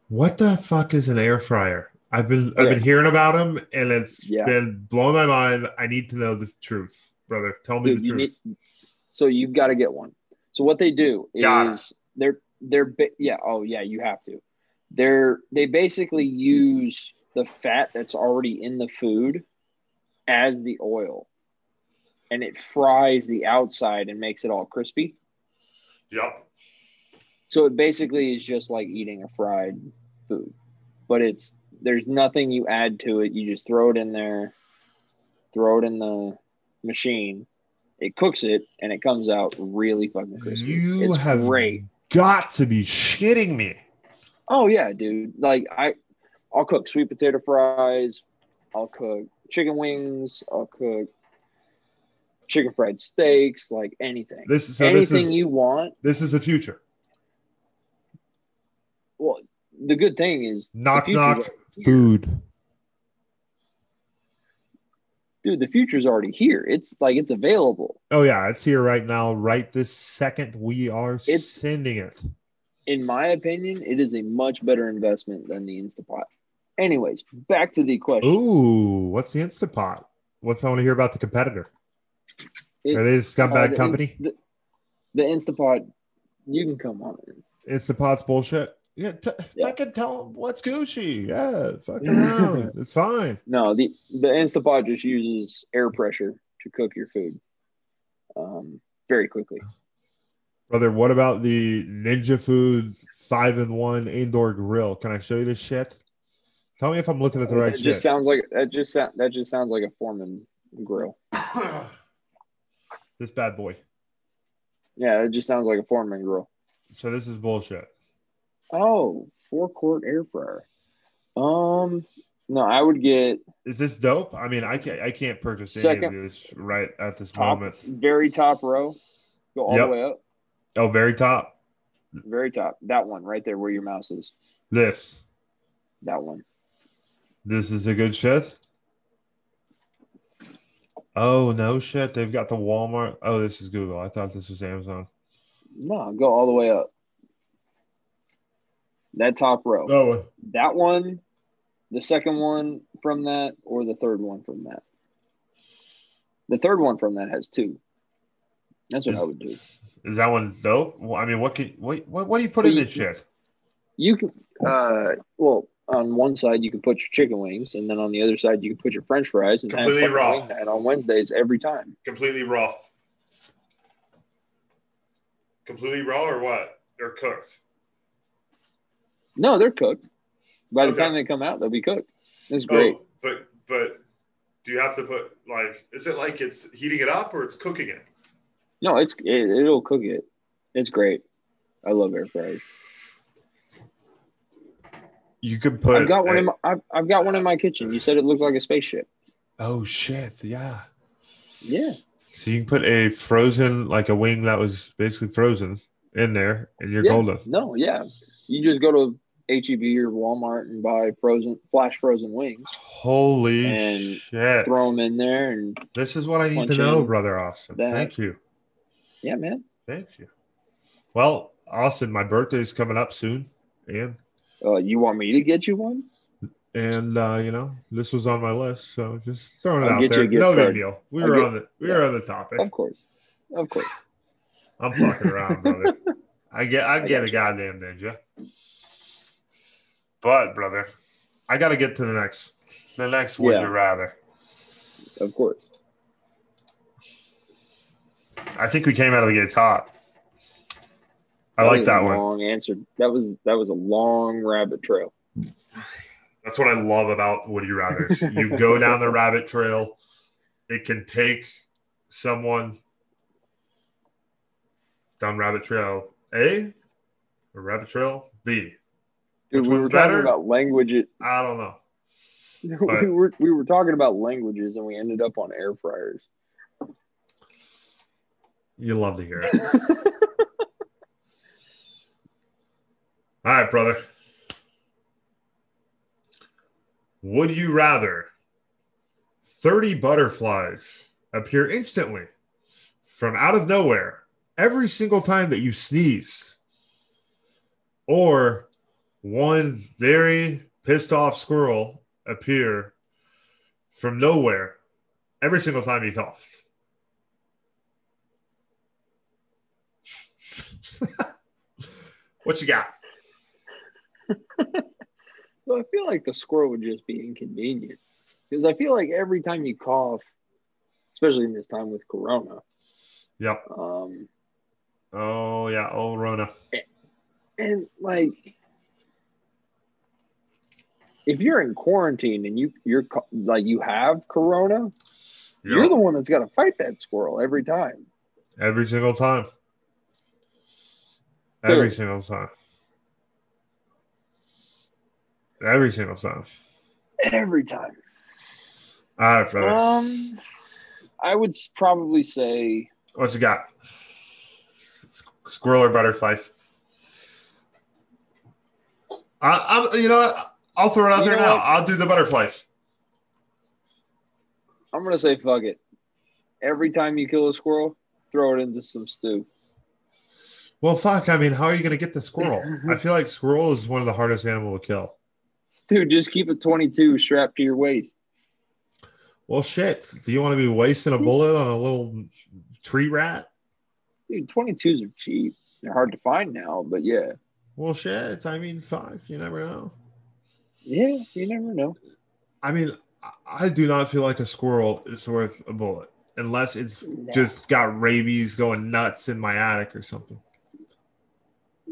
What the fuck is an air fryer? I've been I've been hearing about them and it's Yeah. been blowing my mind. I need to know the truth, brother. Tell me Dude, the need, truth. so you've got to get one. So what they do is they're they're yeah oh yeah you have to. They're they basically use the fat that's already in the food as the oil, and it fries the outside and makes it all crispy. Yep. So it basically is just like eating a fried food, but it's there's nothing you add to it. You just throw it in there, throw it in the machine. It cooks it, and it comes out really fucking crispy. You it's have great. got to be shitting me. Oh yeah, dude. Like I, I'll cook sweet potato fries. I'll cook chicken wings. I'll cook chicken fried steaks. Like anything. This so this anything is you want. this is the future. Well, the good thing is the Knock knock food. dude. The future's already here. It's like it's available. Oh yeah, it's here right now. Right this second, we are It's- sending it. In my opinion, it is a much better investment than the Instapot. Anyways, back to the question. Ooh, what's the Instapot? What's I want to hear about the competitor? It- Are they a uh, scumbag the- company? The, the Instapot, you can come on it. Instapot's bullshit. Yeah, t- Yeah. fucking tell them what's Gucci. Yeah, fucking [laughs] around. It's fine. No, the the Instapot just uses air pressure to cook your food, um, very quickly. Brother, what about the Ninja Foodi five in one indoor grill? Can I show you this shit? Tell me if I'm looking at the right it shit. just sounds like that. Just that just sounds like a Foreman grill. this bad boy. Yeah, it just sounds like a Foreman grill. So this is bullshit. Oh, four quart air fryer. Um, no, I would get Is this dope? I mean, I can't I can't purchase any of this right at this top, moment. very top row. Go all Yep. the way up, Oh, very top. very top. That one right there, where your mouse is. This. That one. This is a good shit. Oh no shit. They've got the Walmart. Oh, this is Google. I thought this was Amazon. No, go all the way up. That top row. Oh, That one, the second one from that, or the third one from that. The third one from that has two. That's what I would do. is that one dope? Well, I mean, what can what what, what do you put So in you- this shit? You can, uh, well, on one side you can put your chicken wings, and then on the other side you can put your French fries and Completely raw. night on Wednesdays every time. Completely raw. Completely raw or what? Or cooked? No, they're cooked. By the Okay. time they come out, they'll be cooked. It's oh, great. Oh, but but do you have to put like? Is it like it's heating it up or it's cooking it? No, it's it, it'll cook it. It's great. I love air fryers. You can put. I've got one a- in my I've, I've got one in my kitchen. You said it looked like a spaceship. oh shit! Yeah. Yeah. So you can put a frozen, like a wing that was basically frozen, in there, and you're yeah. golden. No, yeah. You just go to HEB or Walmart and buy frozen flash frozen wings, Holy And shit! throw them in there, and This is what I need to know, brother Austin. that. Thank you, yeah, man. thank you. Well, Austin, my birthday is coming up soon, and Uh, you want me to get you one? and uh, you know this was on my list, so just throwing it I'll out there. No big deal. We I'll were get- on the we yeah. were on the topic. Of course, of course. [laughs] I'm fucking around, brother. [laughs] I get I I get a you. goddamn ninja. But brother, I gotta get to the next the next would Yeah. you rather. Of course. I think we came out of the gates hot. I was like a that one. Long answer. That was that was a long rabbit trail. That's what I love about Would You Rather. [laughs] you go down the rabbit trail. It can take someone down rabbit trail A or rabbit trail B. Dude, Which we one's were talking better? about language. I don't know. [laughs] But- we were we were talking about languages, and we ended up on air fryers. You love to hear it. [laughs] All right, brother. Would you rather 30 butterflies appear instantly from out of nowhere every single time that you sneeze? Or one very pissed off squirrel appear from nowhere every single time you cough? [laughs] what you got? [laughs] So I feel like the squirrel would just be inconvenient because I feel like every time you cough, especially in this time with Corona, Yep. um, Oh yeah. Oh Rona. and like if you're in quarantine and you you're like you have Corona, you're the one that's got to fight that squirrel every time. Every single time. Every single time. Every single time. Every time. All right, brother. Um, I would probably say what you got? Squirrel or butterflies? I, I'm, you know what? I'll throw it out You there now. what? I'll do the butterflies. I'm gonna say fuck it. Every time you kill a squirrel, throw it into some stew. Well, fuck. I mean, how are you going to get the squirrel? [laughs] I feel like squirrel is one of the hardest animal to kill. Dude, just keep a 22 strapped to your waist. Well, shit. Do you want to be wasting a bullet on a little tree rat? Dude, 22s are cheap. They're hard to find now, but yeah. Well, shit. I mean, five. You never know. Yeah, you never know. I mean, I- do not feel like a squirrel is worth a bullet unless it's Nah. just got rabies going nuts in my attic or something.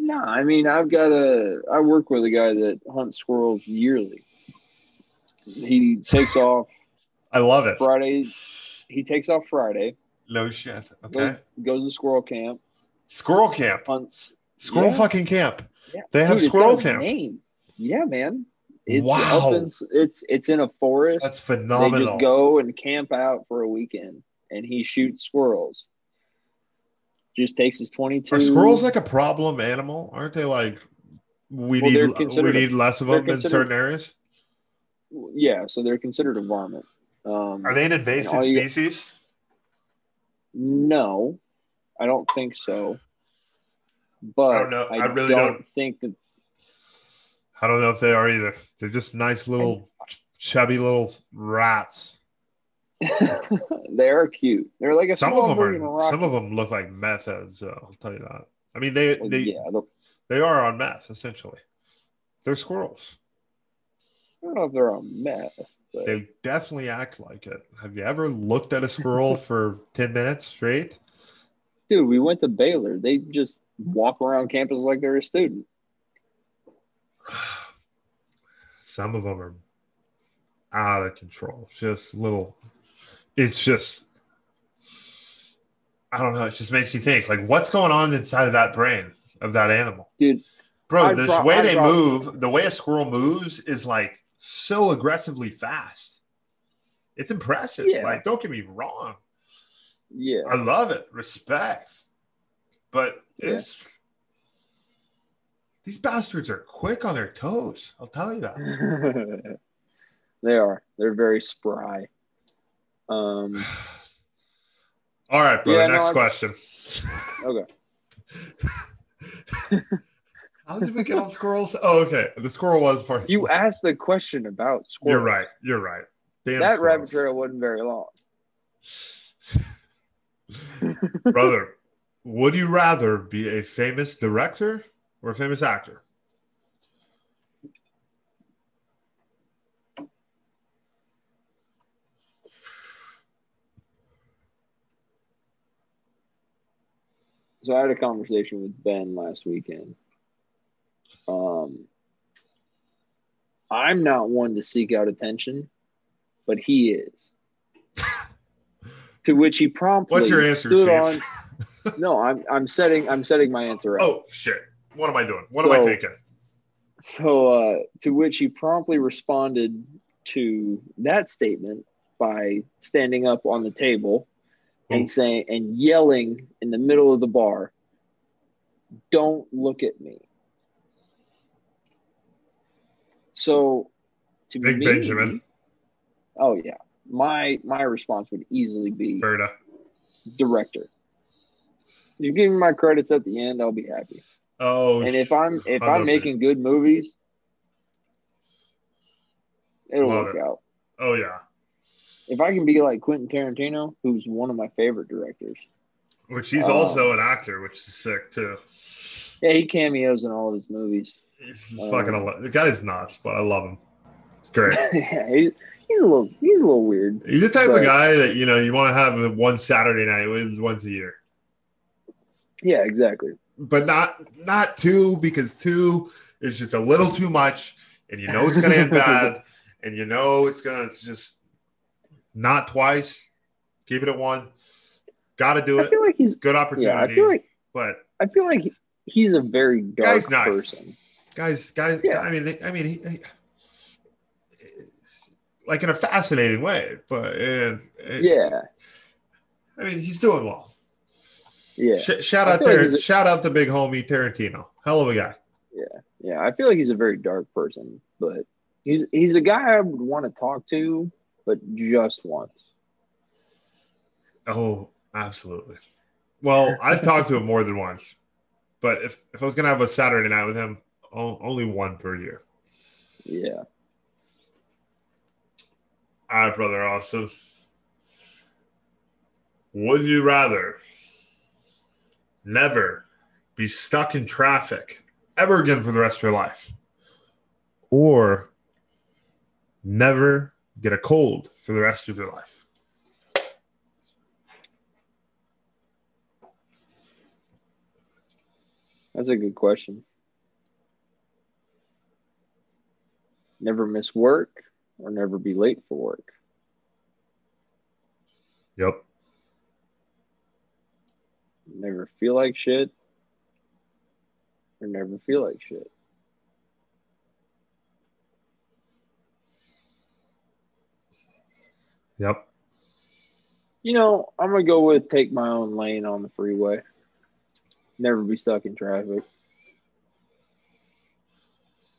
No, I mean I've got a I work with a guy that hunts squirrels yearly. He takes [laughs] off I love it. Friday. He takes off Friday, No shit. goes, Okay. goes to squirrel camp, Squirrel camp. hunts. Squirrel Yeah. fucking camp. Yeah. They have Dude, squirrel camp. Name. Yeah, man. It's Wow. in it's it's in a forest. That's phenomenal. they just go and camp out for a weekend, and he shoots squirrels. Just takes his twenty-two. Are squirrels like a problem animal? Aren't they like we Well, need we need less of them in certain areas? yeah, so they're considered a varmint. Um, Are they an invasive you- species? No, I don't think so. But I don't know. I really don't, don't- think that. I don't know if they are either. They're just nice little chubby little rats. They are cute. They're like a Some of them are some of them look like meth heads, so I'll tell you that. I mean they they yeah, they are on meth essentially. They're squirrels. I don't know if they're on meth. But They definitely act like it. Have you ever looked at a squirrel [laughs] for 10 minutes straight? dude, we went to Baylor. They just walk around campus like they're a student. [sighs] Some of them are out of control. Just little, it's just, I don't know. It just makes you think like, what's going on inside of that brain of that animal? Dude, Bro, brought- way I they brought- move, the way a squirrel moves is like so aggressively fast. It's impressive. Yeah. Like, don't get me wrong. yeah. I love it. Respect. But Yeah. it's these bastards are quick on their toes. I'll tell you that. [laughs] they are. They're very spry. Um, [sighs] All right, brother. Yeah, no, next I- question. okay. [laughs] How did we get on squirrels? Oh, okay. The squirrel was part. You asked the question about squirrels. You're right. You're right. Damn That squirrels. rabbit trail wasn't very long. [laughs] brother. Would you rather be a famous director or a famous actor? So I had a conversation with Ben last weekend. Um, I'm not one to seek out attention, but he is. [laughs] to which he promptly What's your answer, stood Chief? on. [laughs] No, I'm I'm setting I'm setting my answer up. Oh shit! What am I doing? What am I So- thinking? So uh, to which he promptly responded to that statement by standing up on the table and mm. saying and yelling in the middle of the bar, "Don't look at me." So to Big me, Benjamin. Oh yeah, my my response would easily be Verda. director. You give me my credits at the end, I'll be happy. Oh, and if I'm if I I'm making good movies, It'll Love work it. out. Oh yeah, If I can be like Quentin Tarantino, who's one of my favorite directors. which he's Oh. also an actor, which is sick too. Yeah, he cameos in all of his movies. He's Um, fucking. al- The guy's nuts, but I love him. It's great. [laughs] yeah, he's, he's a little he's a little weird. He's the type But- of guy that you know you want to have one Saturday night with once a year, Yeah, exactly. but not not two because two is just a little too much, and you know it's gonna end [laughs] bad, and you know it's gonna just not twice. Keep it at one. Got to do it. I feel like he's Good opportunity. yeah. I feel like but I feel like he's a very dark Guy's nice. person. guys, guys. Yeah. I mean, I mean, he, he- like in a fascinating way, but uh, Yeah, I mean, he's doing well. yeah, Sh- shout out feel like there, a- shout out to big homie Tarantino. Hell of a guy. Yeah, yeah. I feel like he's a very dark person, but he's he's a guy I would want to talk to, but just once. Oh, absolutely. Well, I've talked to him more than once, but if if I was gonna have a Saturday night with him, only one per year. Yeah. All right, brother Austin. Would you rather never be stuck in traffic ever again for the rest of your life, or never get a cold for the rest of your life? That's a good question. Never miss work or never be late for work. Yep. Never feel like shit or never feel like shit. Yep. You know, I'm gonna go with take my own lane on the freeway. Never be stuck in traffic.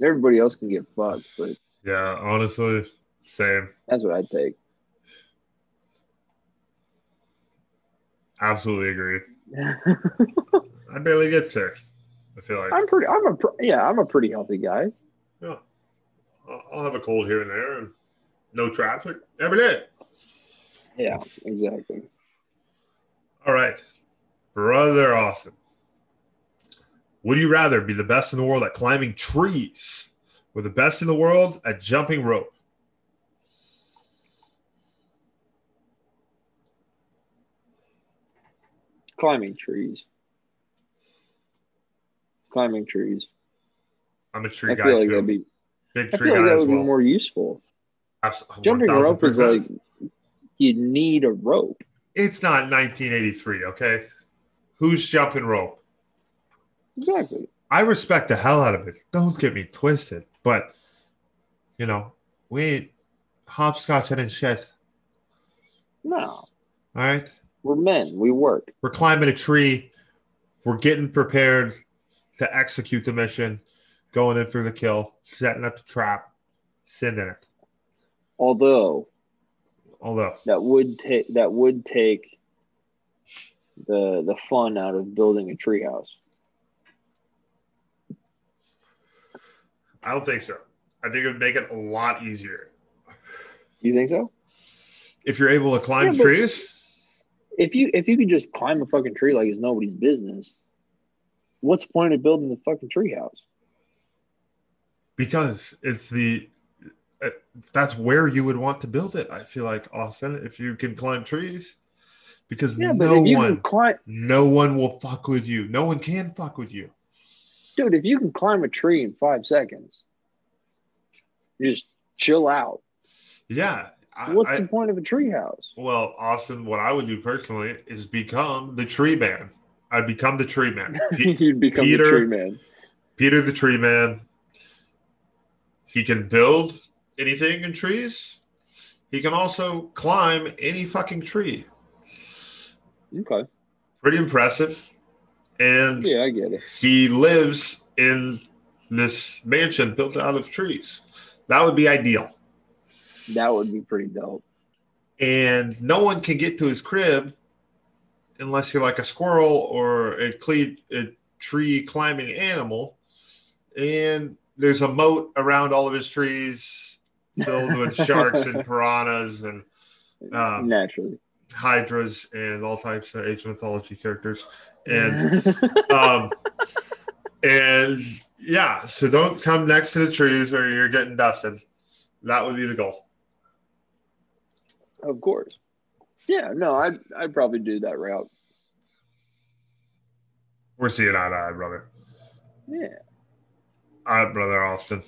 Everybody else can get fucked, but Yeah. Honestly, same. that's what I'd take. Absolutely agree. [laughs] I barely get sick. I feel like I'm pretty. I'm a yeah. I'm a pretty healthy guy. yeah. I'll have a cold here and there, and no traffic every day. Yeah, exactly. All right, brother, awesome. Would you rather be the best in the world at climbing trees, or the best in the world at jumping rope? Climbing trees. Climbing trees. I'm a tree I guy feel like too. that'd be. Big I tree feel like guy that as would well. be more useful. Abs- Jumping 1000%. rope is like you need a rope. it's not 1983. Okay, who's jumping rope? Exactly. I respect the hell out of it. Don't get me twisted, but you know, we ain't hopscotch and shit. No, All right, we're men. We work. we're climbing a tree. We're getting prepared to execute the mission, going in for the kill, setting up the trap, sending it. Although Although, that would take that would take the the fun out of building a treehouse. I don't think so. I think it would make it a lot easier You think so? if you're able to climb Yeah, trees. If you if you could just climb a fucking tree like it's nobody's business, what's the point of building the fucking treehouse? because it's the that's where you would want to build it. I feel like Austin, if you can climb trees, because Yeah, no one, climb, no one will fuck with you. No one can fuck with you. dude, if you can climb a tree in five seconds, just chill out. Yeah. I, What's I- the point of a treehouse? well, Austin, what I would do personally is become the tree man. I'd become the tree man. [laughs] Pe- You'd become Peter- the tree man. Peter the tree man. He can build anything in trees. He can also climb any fucking tree. Okay. Pretty impressive. And Yeah, I get it. he lives in this mansion built out of trees. That would be ideal. That would be pretty dope. And no one can get to his crib unless you're like a squirrel or a, cle- a tree climbing animal. And there's a moat around all of his trees. Filled with [laughs] sharks and piranhas and um, Naturally. hydras and all types of age mythology characters. And [laughs] um, and yeah, so don't come next to the trees or you're getting dusted. That would be the goal. of course. Yeah, no, I'd I'd probably do that route. We're seeing eye to eye, brother. Yeah. All right, brother Austin.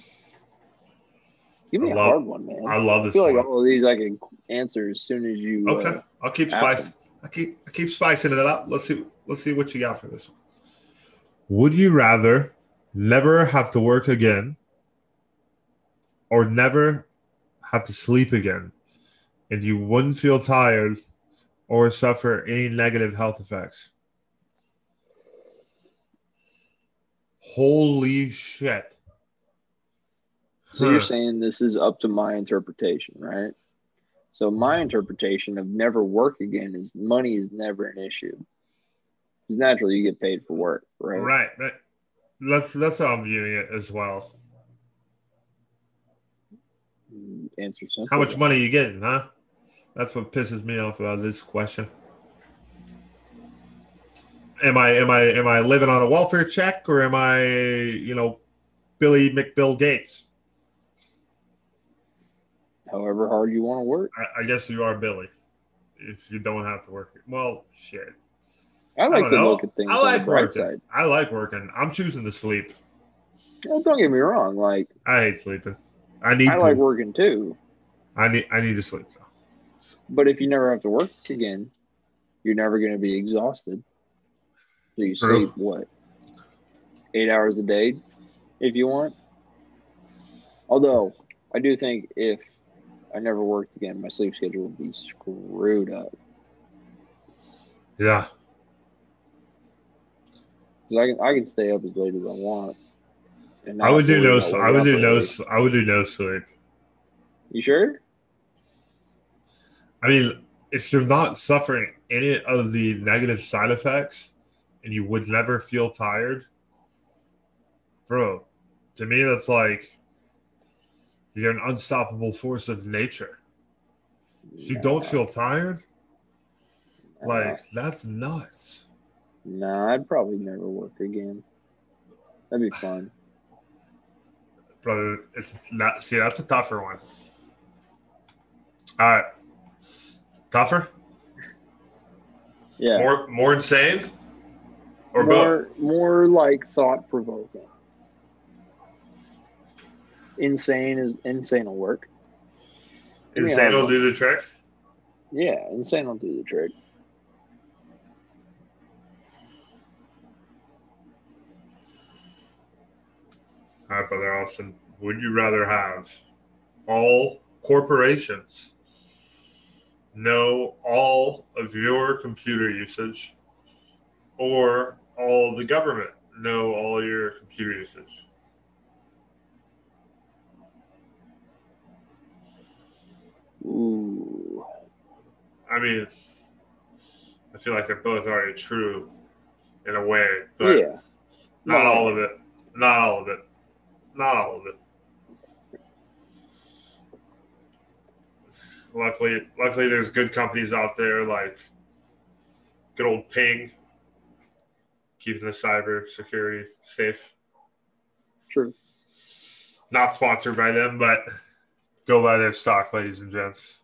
Give me I a love- hard one, man. I love this. I feel like all of these I can answer as soon as you. uh, Okay, I'll keep spicing. I keep I keep spicing it up. Let's see. Let's see what you got for this one. Would you rather never have to work again, or never have to sleep again, and you wouldn't feel tired or suffer any negative health effects? Holy shit! So you're saying this is up to my interpretation, right? So my interpretation of never work again is money is never an issue. Because naturally you get paid for work, right? Right. right. That's that's how I'm viewing it as well. Answer simple. How much money you getting, huh? That's what pisses me off about this question. Am I am I am I living on a welfare check or am I, you know, Billy McBill Gates? However hard you want to work. I, I guess you are Billy. If you don't have to work. Well, shit. I like don't to know. look at things I like working. side. I like working. I'm choosing to sleep. Well, don't get me wrong. Like I hate sleeping. I need I to. like working too. I need I need to sleep. But if you never have to work again, you're never going to be exhausted. So you True. sleep what? Eight hours a day, if you want. Although I do think if I never worked again, my sleep schedule would be screwed up. Yeah. 'Cause I can I can stay up as late as I want. And I would do no I would do no. I would do no sleep. You sure? I mean, if you're not suffering any of the negative side effects and you would never feel tired, bro, to me, that's like you're an unstoppable force of nature. If you don't feel tired, Nah. like that's nuts. Nah, I'd probably never work again. That'd be fun. [sighs] Brother, it's not, see, that's a tougher one. All right. Tougher? Yeah. More, more insane? Or both? more, more like thought provoking. Insane is insane will work. Give me a Insane will do the trick? Yeah, insane will do the trick. All right, Brother Austin, would you rather have all corporations know all of your computer usage or all the government know all your computer usage? Ooh. I mean, I feel like they're both already true in a way, but yeah. not No. all of it. Not all of it. Not all of it. Luckily, luckily, there's good companies out there like good old Ping, keeping the cyber security safe. True. Not sponsored by them, but go buy their stock, ladies and gents.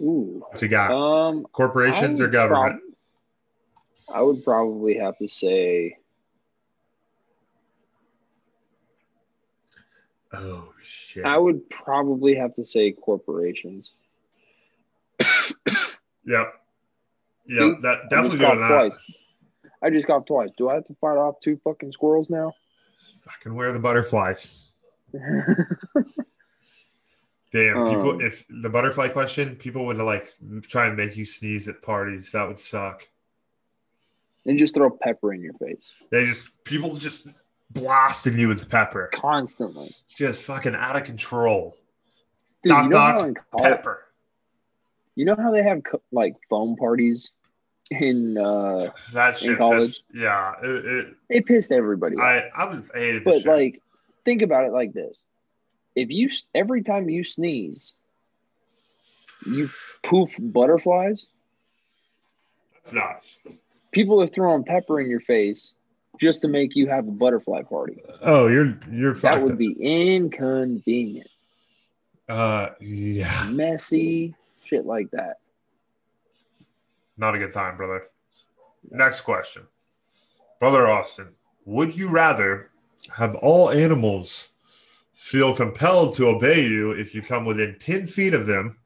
Ooh. What you got? Um Corporations or government? prob- I would probably have to say oh shit! I would probably have to say corporations. [coughs] Yep. Yep. That definitely doing that. twice. I just got twice. Do I have to fight off two fucking squirrels now? Fucking wear the butterflies. [laughs] Damn, people. Um, if the butterfly question, people would like try and make you sneeze at parties. That would suck. and just throw pepper in your face They just people just blasting you with pepper, constantly. just fucking out of control. Dude, Knock, you know knock, how college, Pepper. you know how they have co- like foam parties in uh, That shit. college? pissed- yeah. It, it, it pissed everybody. off. I I was hated the but like, think about it like this: if you every time you sneeze, you poof butterflies. That's nuts. People are throwing pepper in your face just to make you have a butterfly party. Oh, you're you're That fucked. would be inconvenient, uh yeah. messy, shit like that. Not a good time, brother. Next question. Brother Austin, would you rather have all animals feel compelled to obey you if you come within 10 feet of them,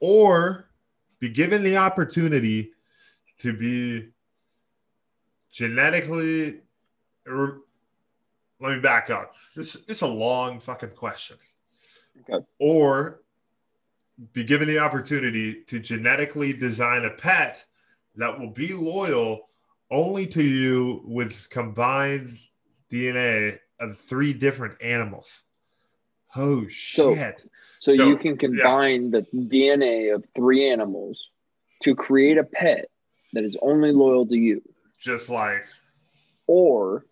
or be given the opportunity to be genetically. Let me back up. This, this is a long fucking question. Okay. Or be given the opportunity to genetically design a pet that will be loyal only to you with combined DNA of three different animals. Oh shit. So, So, you can combine the DNA of three animals to create a pet that is only loyal to you, Just like or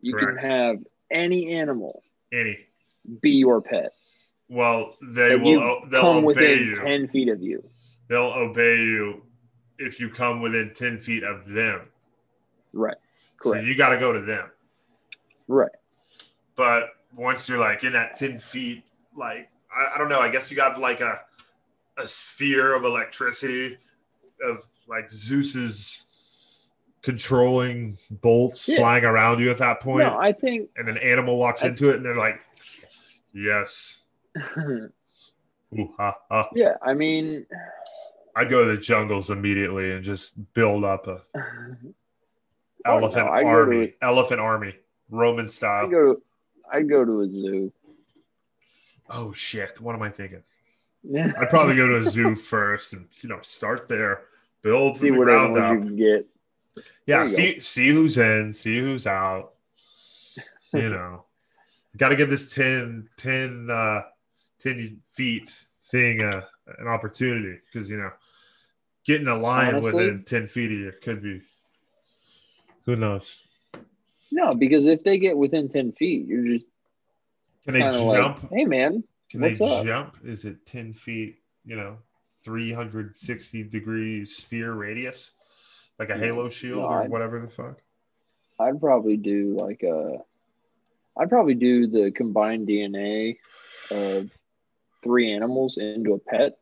you Correct. can have any animal any. be your pet. Well, they that will they'll come obey within you. 10 feet of you. They'll obey you if you come within 10 feet of them. Right. So Correct. you got to go to them. Right. But once you're like in that 10 feet, like, I, I don't know, I guess you got like a, a sphere of electricity of like Zeus's controlling bolts Yeah. flying around you at that point, No, I think and an animal walks I- into it and they're like, yes. Ooh, ha, ha. yeah, I mean I'd go to the jungles immediately and just build up a [laughs] elephant no, army, elephant army, Roman style. I go I go to a zoo. oh shit, what am I thinking? Yeah. I'd probably go to a [laughs] zoo first and you know start there, build See what ground up. you can get. Yeah, see see who's in, see who's out. You [laughs] know, got to give this 10, 10, uh, 10 feet thing uh, an opportunity because you know getting a lion Honestly- within ten feet of you could be. Who knows? No, because if they get within 10 feet, you're just Can they jump? like, hey, man, Can they up? jump? Is it 10 feet, you know, 360 degree sphere radius? Like a halo shield no, or I- whatever the fuck? I'd probably do like a, I'd probably do the combined DNA of three animals into a pet,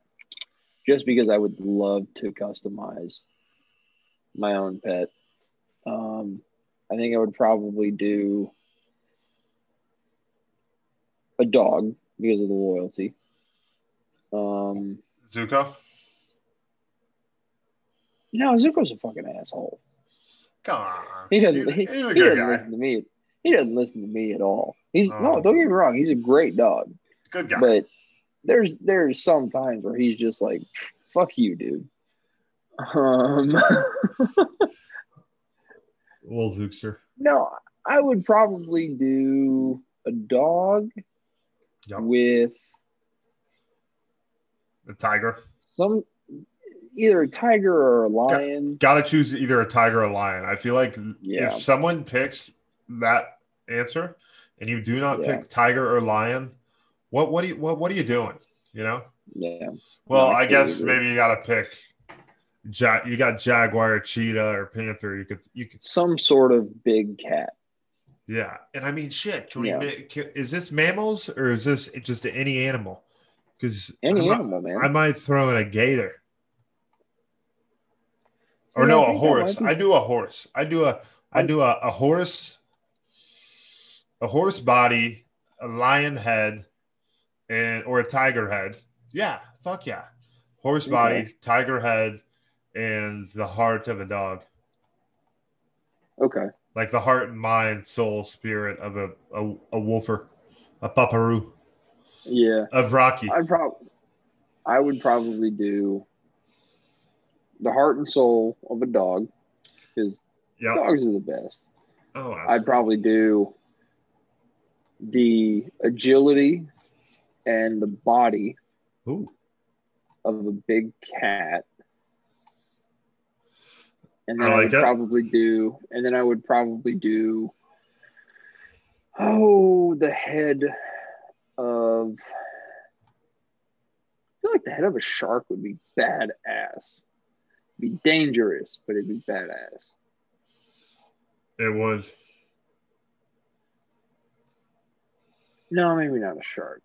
just because I would love to customize my own pet. Um, I think I would probably do a dog because of the loyalty. Um, Zuko? no, Zuko's a fucking asshole. Come on. He doesn't. He's, he, he's he doesn't guy. listen to me. He doesn't listen to me at all. He's Oh. no. Don't get me wrong. He's a great dog, Good guy. but there's there's some times where he's just like, "Fuck you, dude." Um, [laughs] Little Zookster. no, I would probably do a dog Yep. with a tiger. some either a tiger or a lion. Gotta choose either a tiger or a lion. I feel like Yeah. if someone picks that answer and you do not Yeah. pick tiger or lion, what what are you what what are you doing? You know? Yeah, Well, No, I I guess agree. maybe you got to pick. Ja- you got jaguar, cheetah, or panther. You could, you could, some sort of big cat. yeah. And I mean, shit. Can Yeah. we? Can, is this mammals or is this just any animal? Because Any I, animal, man. might, I might throw in a gator. Or See, no, a horse. I do a horse. I do a, I do a, a horse, a horse body, a lion head, and or a tiger head. Yeah, fuck yeah. Horse body, Okay. tiger head, and the heart of a dog. Okay. Like the heart and mind, soul, spirit of a a, a wolfer, a paparoo Yeah. of Rocky. I'd probably, I would probably do the heart and soul of a dog because Yep. dogs are the best. Oh, I'd probably do the agility and the body Ooh. of a big cat and then I I, would it. probably do, and then I would probably do, oh, the head of. I feel like the head of a shark would be badass. Be dangerous, but it'd be badass. It would. No, maybe not a shark.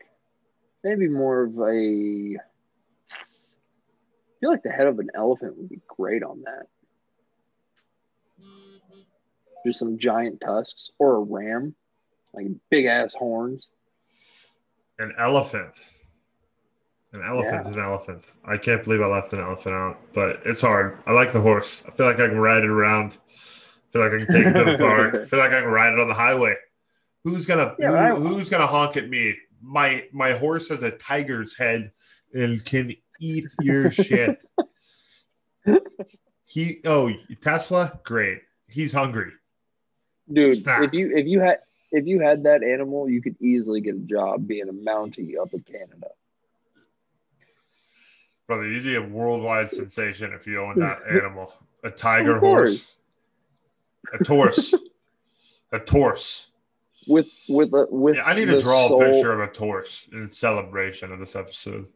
Maybe more of a. I feel like the head of an elephant would be great on that. Just some giant tusks or a ram, like big ass horns. An elephant. An elephant Yeah. is an elephant. I can't believe I left an elephant out, but it's hard. I like the horse. I feel like I can ride it around. I feel like I can take it to the [laughs] park. I feel like I can ride it on the highway. Who's gonna Yeah, who- I- who's gonna honk at me? My my horse has a tiger's head and can eat your [laughs] shit. He oh Tesla, great. He's hungry. Dude, if you if you had if you had that animal, you could easily get a job being a Mountie up in Canada. Brother, you'd be a worldwide sensation if you owned that [laughs] animal. A tiger horse. A torse. a torse. With with a with Yeah, I need to draw soul- a picture of a torse in celebration of this episode.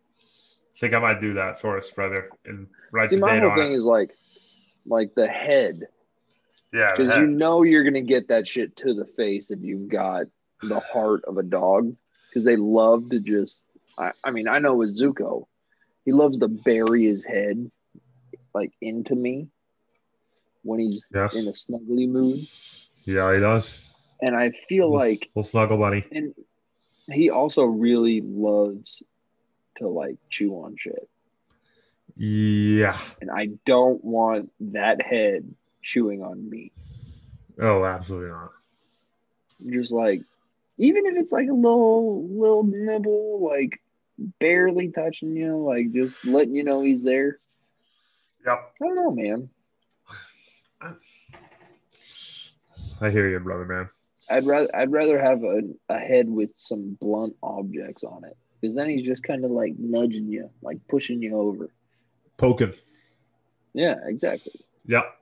I think I might do that for us, brother, and write See, the my whole thing it. is like like the head. Yeah, Because you know you're gonna get that shit to the face if you've got the heart of a dog. Because they love to just I, I mean, I know with Zuko, he loves to bury his head like into me when he's Yes. in a snuggly mood. yeah, he does. And I feel like little snuggle buddy. and he also really loves to like chew on shit. Yeah. And I don't want that head chewing on me. Oh, absolutely not. Just like even if it's like a little little nibble, like barely touching you, like just letting you know he's there. Yep. I don't know, man. I hear you, brother, man. I'd rather I'd rather have a, a head with some blunt objects on it. Because then he's just kind of like nudging you, like pushing you over. Poking. Yeah, exactly. Yep.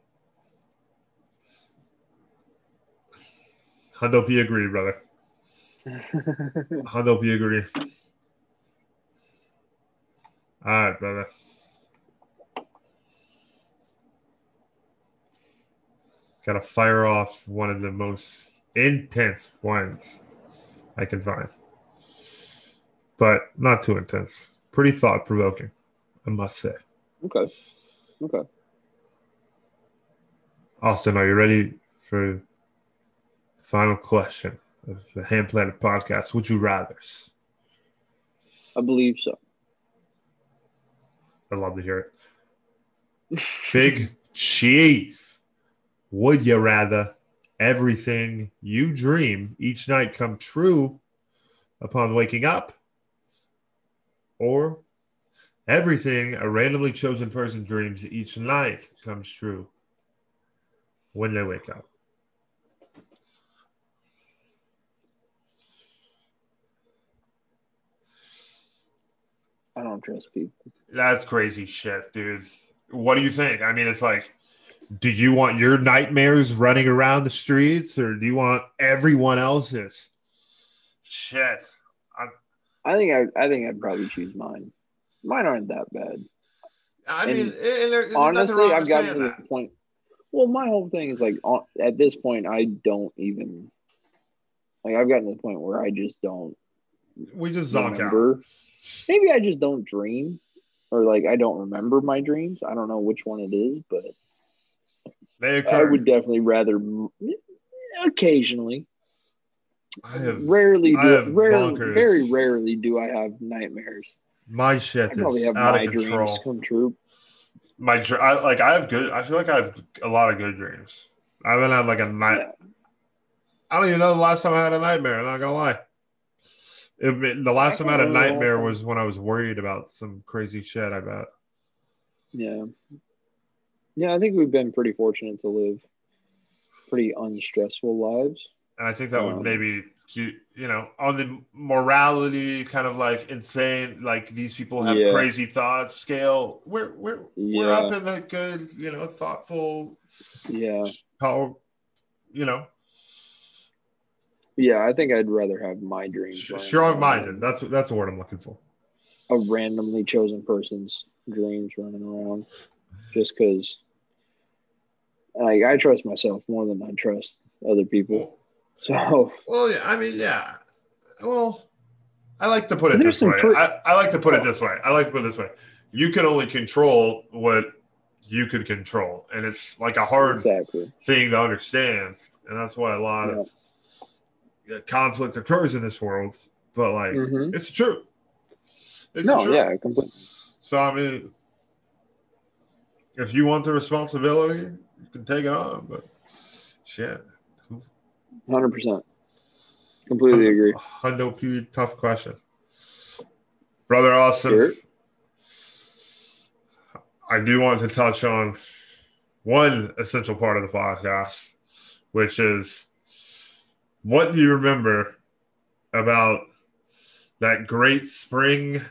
Hundo P agree, brother. Hundo P agree. All right, brother. Got to fire off one of the most intense ones I can find, but not too intense. Pretty thought provoking, I must say. okay. Okay. Austin, are you ready for final question of the Hand Planet podcast? Would you rather? I believe so. I'd love to hear it. Big Chief, would you rather everything you dream each night come true upon waking up? Or everything a randomly chosen person dreams each night comes true when they wake up? I don't trust people. That's crazy shit, dude. What do you think? I mean, it's like, do you want your nightmares running around the streets or do you want everyone else's? Shit. I'm... i think I, I think I'd probably choose mine. Mine aren't that bad. I And mean, and there, there's Honestly, I've gotten to the point. Well, my whole thing is like at this point, I don't even like. I've gotten to the point where I just don't We just zonk out. remember. Maybe I just don't dream, or like I don't remember my dreams. I don't know which one it is, but They I would definitely rather occasionally. I have rarely I do have rarely, bonkers. very rarely do I have nightmares. my I shit probably is have out my of dreams control. come true. My I, like I have good. I feel like I have a lot of good dreams. I haven't had like a night. Yeah. I don't even know the last time I had a nightmare. I'm not gonna lie. It, the last time I had a can't remember the last nightmare was when I was worried about some crazy shit. I bet. Yeah. Yeah, I think we've been pretty fortunate to live pretty unstressful lives. And I think that would Um, maybe you, you know, on the morality kind of like insane, like these people have Yeah. crazy thoughts scale. We're we're we're up in the good, you know, thoughtful, Yeah. how, you know, Yeah, I think I'd rather have my dreams. strong minded. That's what that's the word I'm looking for. A randomly chosen person's dreams running around, just because. Like I trust myself more than I trust other people. So Well, yeah, I mean, yeah. Well, I like to put it this way. pre- I, I like to put it this way. I like to put it this way. You can only control what you can control, and it's like a hard exactly. thing to understand, and that's why a lot of uh, conflict occurs in this world. But like, Mhm. it's true. It's No, true. yeah, completely. So I mean, if you want the responsibility, you can take it on. But shit, Hundred percent. Completely agree. Hundo P, tough question. Brother Austin, Sure. I do want to touch on one essential part of the podcast, which is what do you remember about that great spring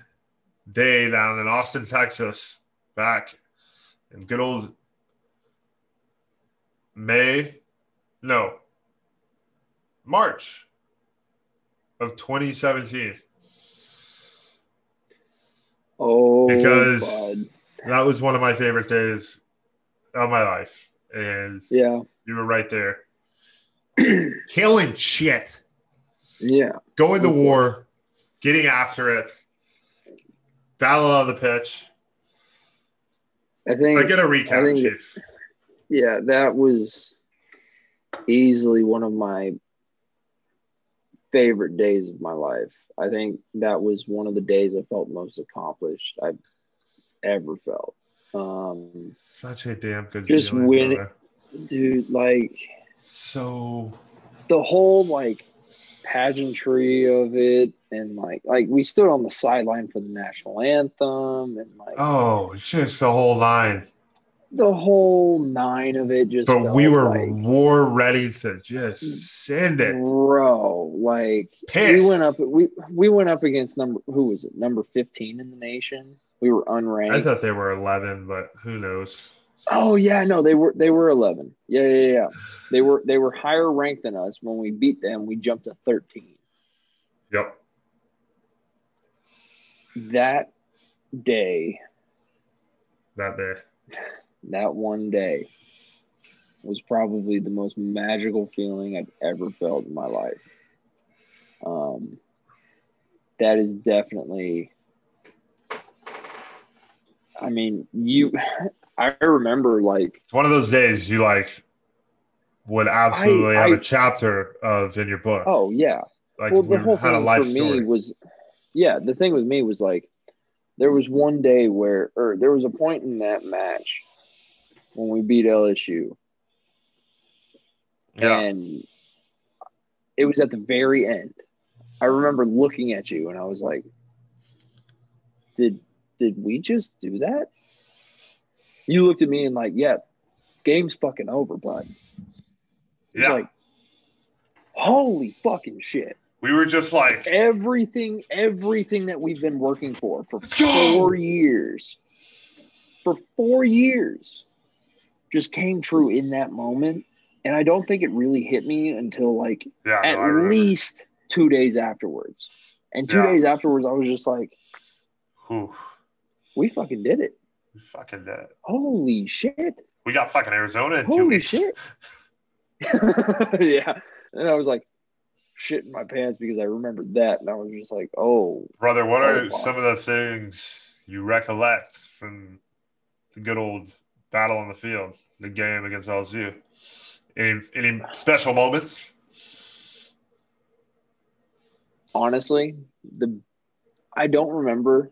day down in Austin, Texas, back in good old May? No, March of 2017. Oh, Because- God. That was one of my favorite days of my life. And yeah, you were right there. [clears throat] Killing shit. yeah, Going to war, getting after it, battle on the pitch. I think I get a recap, think- Chief. yeah, that was easily one of my favorite days of my life. I think that was one of the days I felt most accomplished I've ever felt. Um, Such a damn good Just feeling, win brother. dude, like So the whole like pageantry of it and like like we stood on the sideline for the national anthem and like oh, it's just the whole line. the whole nine of it just But we were like, war ready to just mm. send it. bro like Pissed. we went up we we went up against number who was it number 15 in the nation we were unranked I thought they were 11, but who knows? Oh yeah no they were they were 11 yeah yeah yeah they were they were higher ranked than us when we beat them we jumped to 13 Yep. that day That day. that one day was probably the most magical feeling I've ever felt in my life. Um, that is definitely. I mean, you. I remember like It's one of those days you like would absolutely I- have I- a chapter of in your book. oh yeah, like well the whole had a life for story. me was, yeah, the thing with me was like, there was one day where, or there was a point in that match when we beat LSU, yeah. and it was at the very end. I remember looking at you and I was like, "Did did we just do that?" You looked at me and like, "Yeah, game's fucking over, bud." Yeah. like, holy fucking shit! we were just like Everything, everything that we've been working for for four years, for four years, just came true in that moment. And I don't think it really hit me until like yeah, at no, least two days afterwards. And two Yeah. days afterwards, I was just like, Whew, we fucking did it. Fucking it. Holy shit. We got fucking Arizona in two Holy weeks. shit. [laughs] [laughs] yeah. And I was like, shit in my pants because I remembered that. And I was just like, oh, Brother, what Oh, are wow. some of the things you recollect from the good old battle on the field, the game against LSU? Any any special moments? honestly, the I don't remember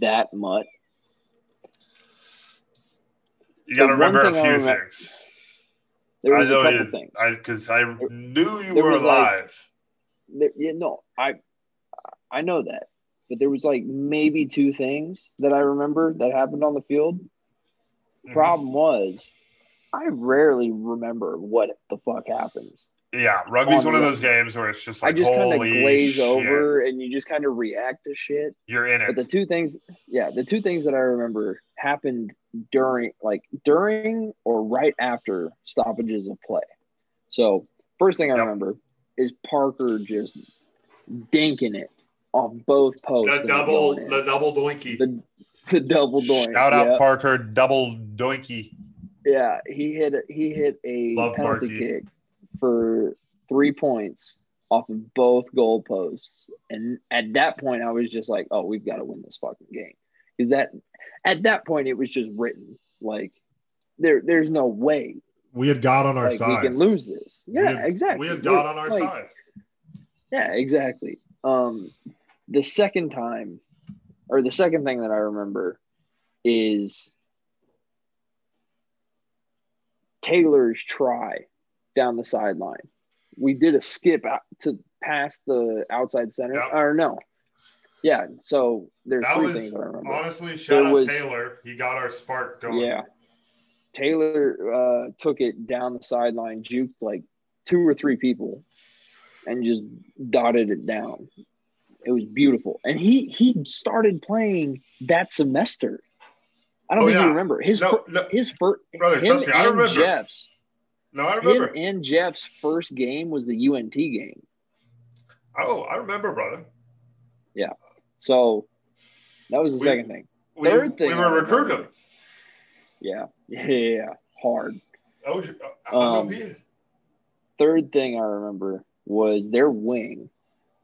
that much. You got to remember a few remem- things. There was I a know couple you, things. I because I knew you there were was, like- alive. There, yeah, no, I I know that, but there was like maybe two things that I remember that happened on the field. Mhm. Problem was, I rarely remember what the fuck happens. Yeah, rugby's On one of those games where it's just like I just kind of glaze shit, over and you just kind of react to shit. You're in it. But the two things, yeah, the two things that I remember happened during, like during or right after stoppages of play. So first thing I Yep. remember is Parker just dinking it off both posts. The double, the double doinky. the, the double doink. Shout out yeah. Parker, double doinky. Yeah, he hit a, he hit a Love penalty kick for three points off of both goalposts, and at that point, I was just like, "Oh, we've got to win this fucking game," because that at that point it was just written like there there's no way We had God on our like we can lose this. We Yeah, had- exactly. We had God on our Like, side. Yeah, exactly. Um, the second time, or the second thing that I remember is Taylor's try down the sideline. We did a skip out to past the outside center, Yep. or no, yeah. So there's That three was things I remember. honestly shout There out was- Taylor. He got our spark going. Yeah. Taylor uh, took it down the sideline, juked like two or three people, and just dotted it down. It was beautiful, and he he started playing that semester. I don't Oh, think yeah. you remember his No, no, his first Brother, him trust me, I remember. Jeff's no, I him remember. and Jeff's first game was the UNT game. oh, I remember, brother. Yeah. So that was the We- second thing. We, Third thing we were recruiting. Yeah, [laughs] yeah, hard. Oh, sh- I- I Um, third thing I remember was their wing,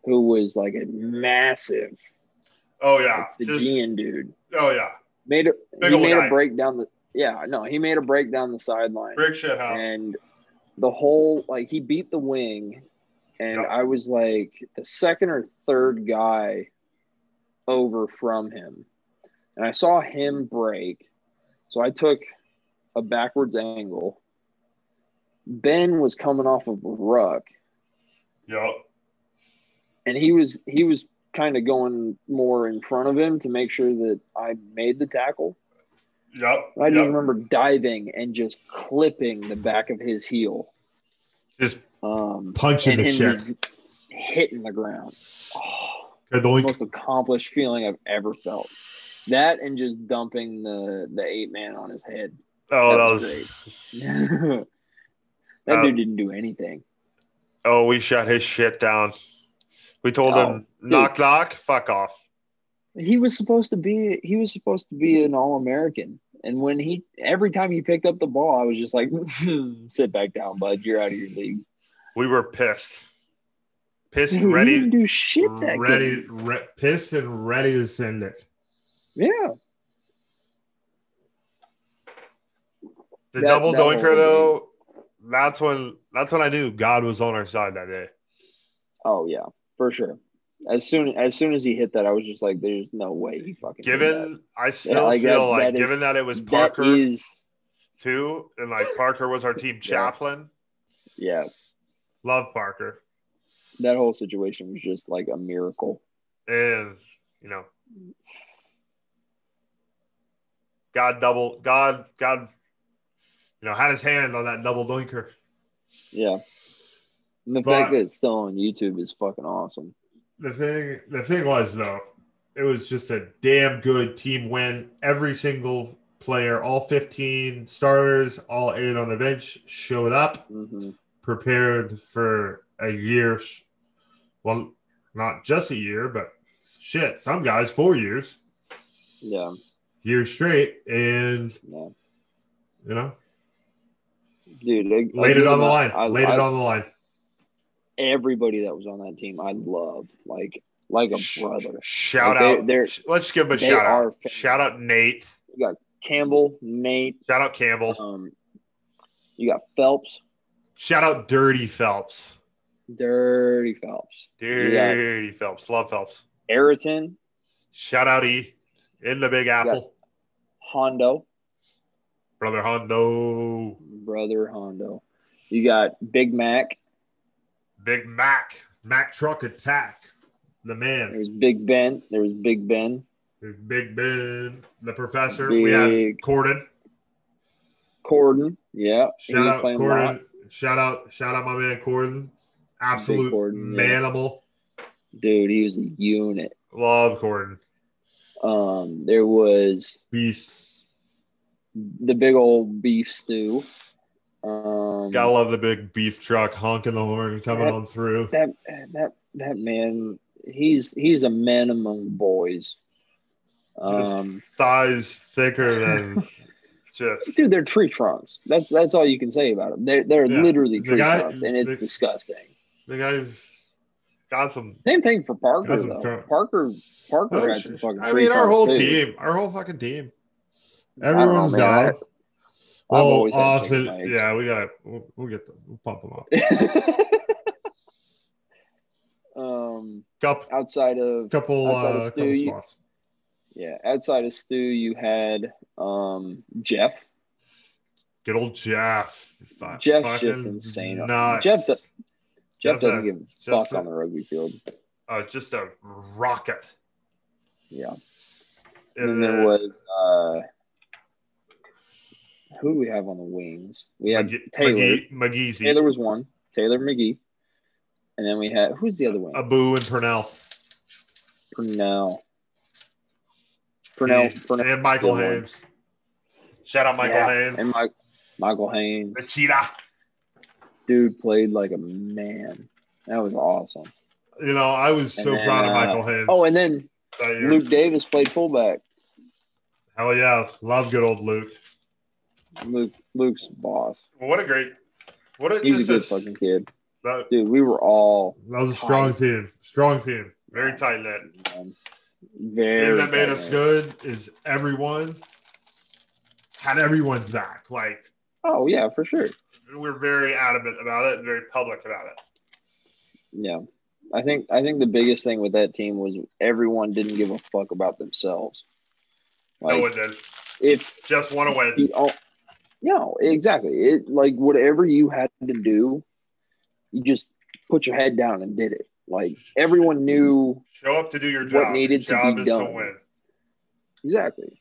who was like a massive oh yeah, just, Fijian dude. oh yeah, Made a Big he made guy. a break down the yeah no he made a break down the sideline brick shit house. and the whole like he beat the wing and Yep. I was like the second or third guy over from him and I saw him break so I took a backwards angle Ben was coming off of a ruck Yup. and he was he was kind of going more in front of him to make sure that I made the tackle. Yup. I just remember diving and just clipping the back of his heel, just um, punching the shit. hitting the ground. Oh, the doink. most accomplished feeling I've ever felt. That and just dumping the the eight man on his head. Oh, that that was. was [laughs] that Uh, dude didn't do anything. Oh, we shut his shit down. We told Oh, him, knock, knock, fuck off. He was supposed to be he was supposed to be an all American. And when he every time he picked up the ball, I was just like, [laughs] sit back down, bud. You're out of your league. We were pissed. Pissed, he ready, didn't do shit that ready, re- pissed and ready to send it. Yeah. The That- double that doinker though, that's when that's when I knew God was on our side that day. Oh yeah, for sure. As soon as soon as he hit that, I was just like, "There's no way he fucking." Given I still like, feel that- like that is- given that it was Parker is, too, and like Parker was our team [laughs] chaplain. yeah. Love Parker. That whole situation was just like a miracle. And you know God double God God you know had his hand on that double doinker. Yeah. And the But- fact that it's still on YouTube is fucking awesome. The thing the thing was though it was just a damn good team win. Every single player all 15 starters all eight on the bench showed up hmm prepared for a year. Well not just a year but shit some guys four years. Yeah. years straight and Yeah. you know Dude, I, I laid it on the line I- laid I- it on the line Everybody that was on that team, I love like like a brother. shout Like, out they're- let's give a shout out shout out nate You got Campbell, Nate, shout out campbell um, you got Phelps, shout out dirty phelps Dirty Phelps, Dirty Phelps. Love Phelps. Ayrton, Shout out E in the Big Apple. Hondo, Brother Hondo. brother Hondo. You got Big Mac. Big Mac. Mac Truck Attack. The There man. was Big Ben. There was Big Ben. There's Big Ben. The professor. We had Big- Corden. Corden. Yeah. Shout out Corden. Shout out, shout out my man Corden. Absolute Corden, yeah. Dude, he was a unit. Love Corden. Um, there was Beast. the big old beef stew. Um, Gotta love the big beef truck honking the horn coming Yep. on through. that that that man. He's he's a man among boys. Um, Thighs thicker [laughs] than just. dude, they're tree trunks. That's that's all you can say about them. They're they're Yeah. literally tree guy- trunks, and it's the- disgusting. The guy's got some. Same thing for Parker though. trunk. Parker Parker Oh, had some fucking. I mean, our whole too. team, our whole fucking team. Don't know, Everyone's down. I've Well, always legs. yeah, we got to we'll, we'll get them. We'll pump them up. [laughs] um, Couple, outside of couple, Outside of uh, Stu, couple you- spots. yeah, outside of Stu, you had um Jeff. Good old Jeff. Fu- Jeff's just insane. Nuts. Jeff, do- Jeff Jeff's doesn't a- give a Jeff's fuck a- on the rugby field. uh, just a rocket. Yeah. And And there was uh who do we have on the wings? We had McGee- Taylor. McGee, Taylor was one. Taylor McGee. And then we had who's the other one? Abu, and Purnell. Purnell. Purnell. and, Purnell. and Michael Good one. Shout out Michael Yeah, Haynes. And Mike, Michael Haynes. the cheetah. Dude played like a man. That was awesome. You know, I was so then, proud of uh, Michael Haynes. Oh, and then. Luke Davis played fullback. Hell yeah, love good old Luke. Luke Luke's boss. What a great, what a He's a good a- fucking kid. that, Dude, we were all that was a strong Tight. team, strong team, very tight knit. The very thing that made us good is everyone had everyone's back. Like Oh yeah, for sure. we're very adamant about it, very public about it. Yeah. I think I think the biggest thing with that team was everyone didn't give a fuck about themselves. no one did. if Just want to win. the no, exactly. It like whatever you had to do, you just put your head down and did it. Like everyone knew Show up to do your job. what needed to Your job be to done. win. exactly.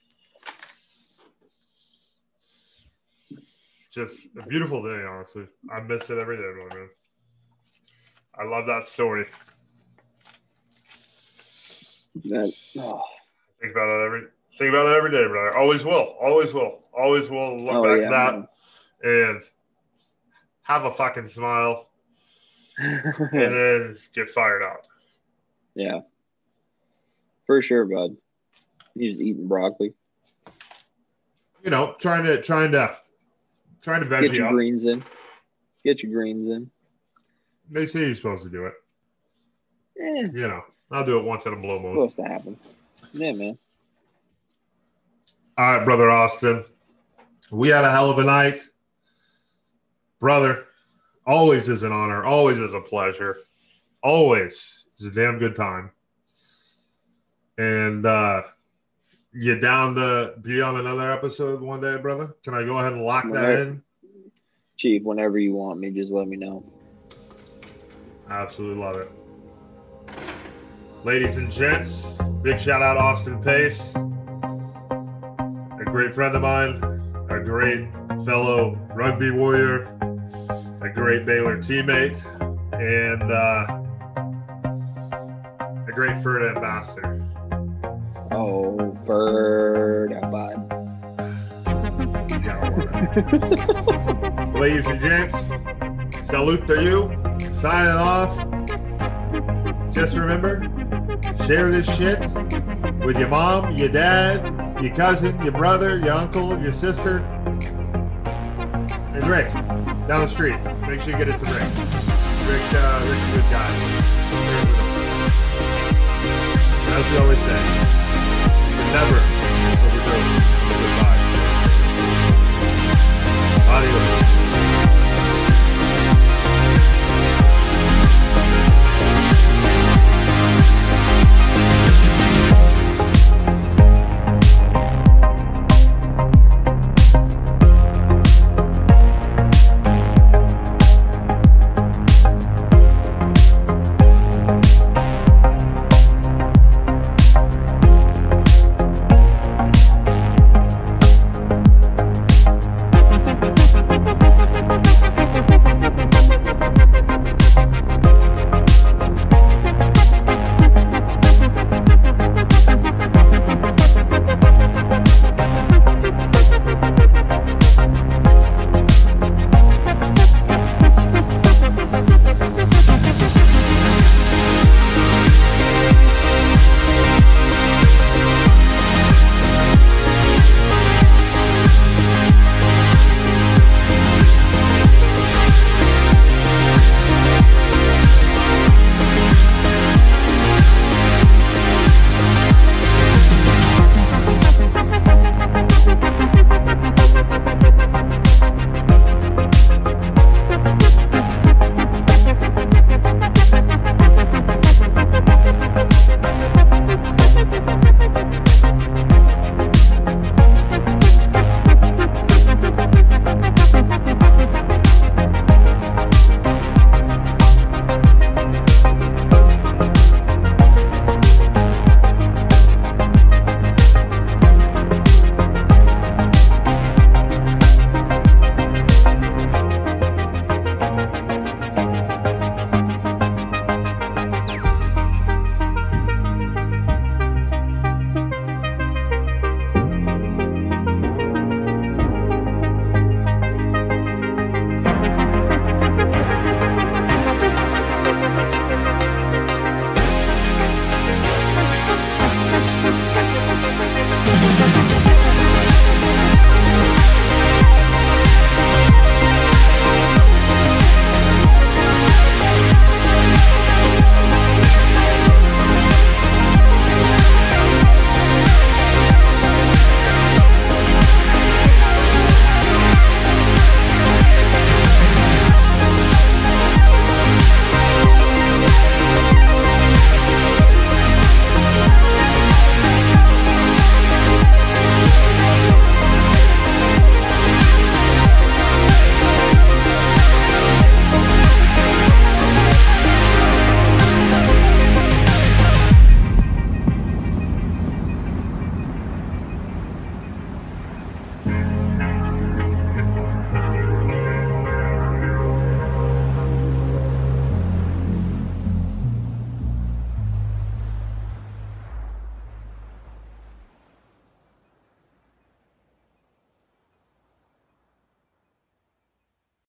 Just a beautiful day, honestly. I miss it every day, man. I love that story. That, oh, Think about it every think about it every day, brother. Always will. Always will. Always will look oh, back yeah, at that and have a fucking smile [laughs] and then get fired out. yeah. For sure, bud. He's just eating broccoli. You know, trying to trying to trying to veg Get your up. greens in. Get your greens in. They say you're supposed to do it. Eh, You know, I'll do it once in a blue it's moon. supposed to happen. Yeah, man. All right, brother Austin. We had a hell of a night. Brother, always is an honor, always is a pleasure. Always is a damn good time. And uh you down to be on another episode one day, brother? Can I go ahead and lock that in? Chief, whenever you want me, just let me know. Absolutely love it. Ladies and gents, big shout out Austin Pace, great friend of mine, a great fellow rugby warrior, a great Baylor teammate, and uh, a great Ferd ambassador. Oh, bird, bud. You gotta love it. Ladies and gents, salute to you. Signing off. Just remember, share this shit with your mom, your dad, your cousin, your brother, your uncle, your sister, and Rick down the street. Make sure you get it to Rick. Rick, uh, Rick's a good guy. As we always say, never overdo. Goodbye. Adios.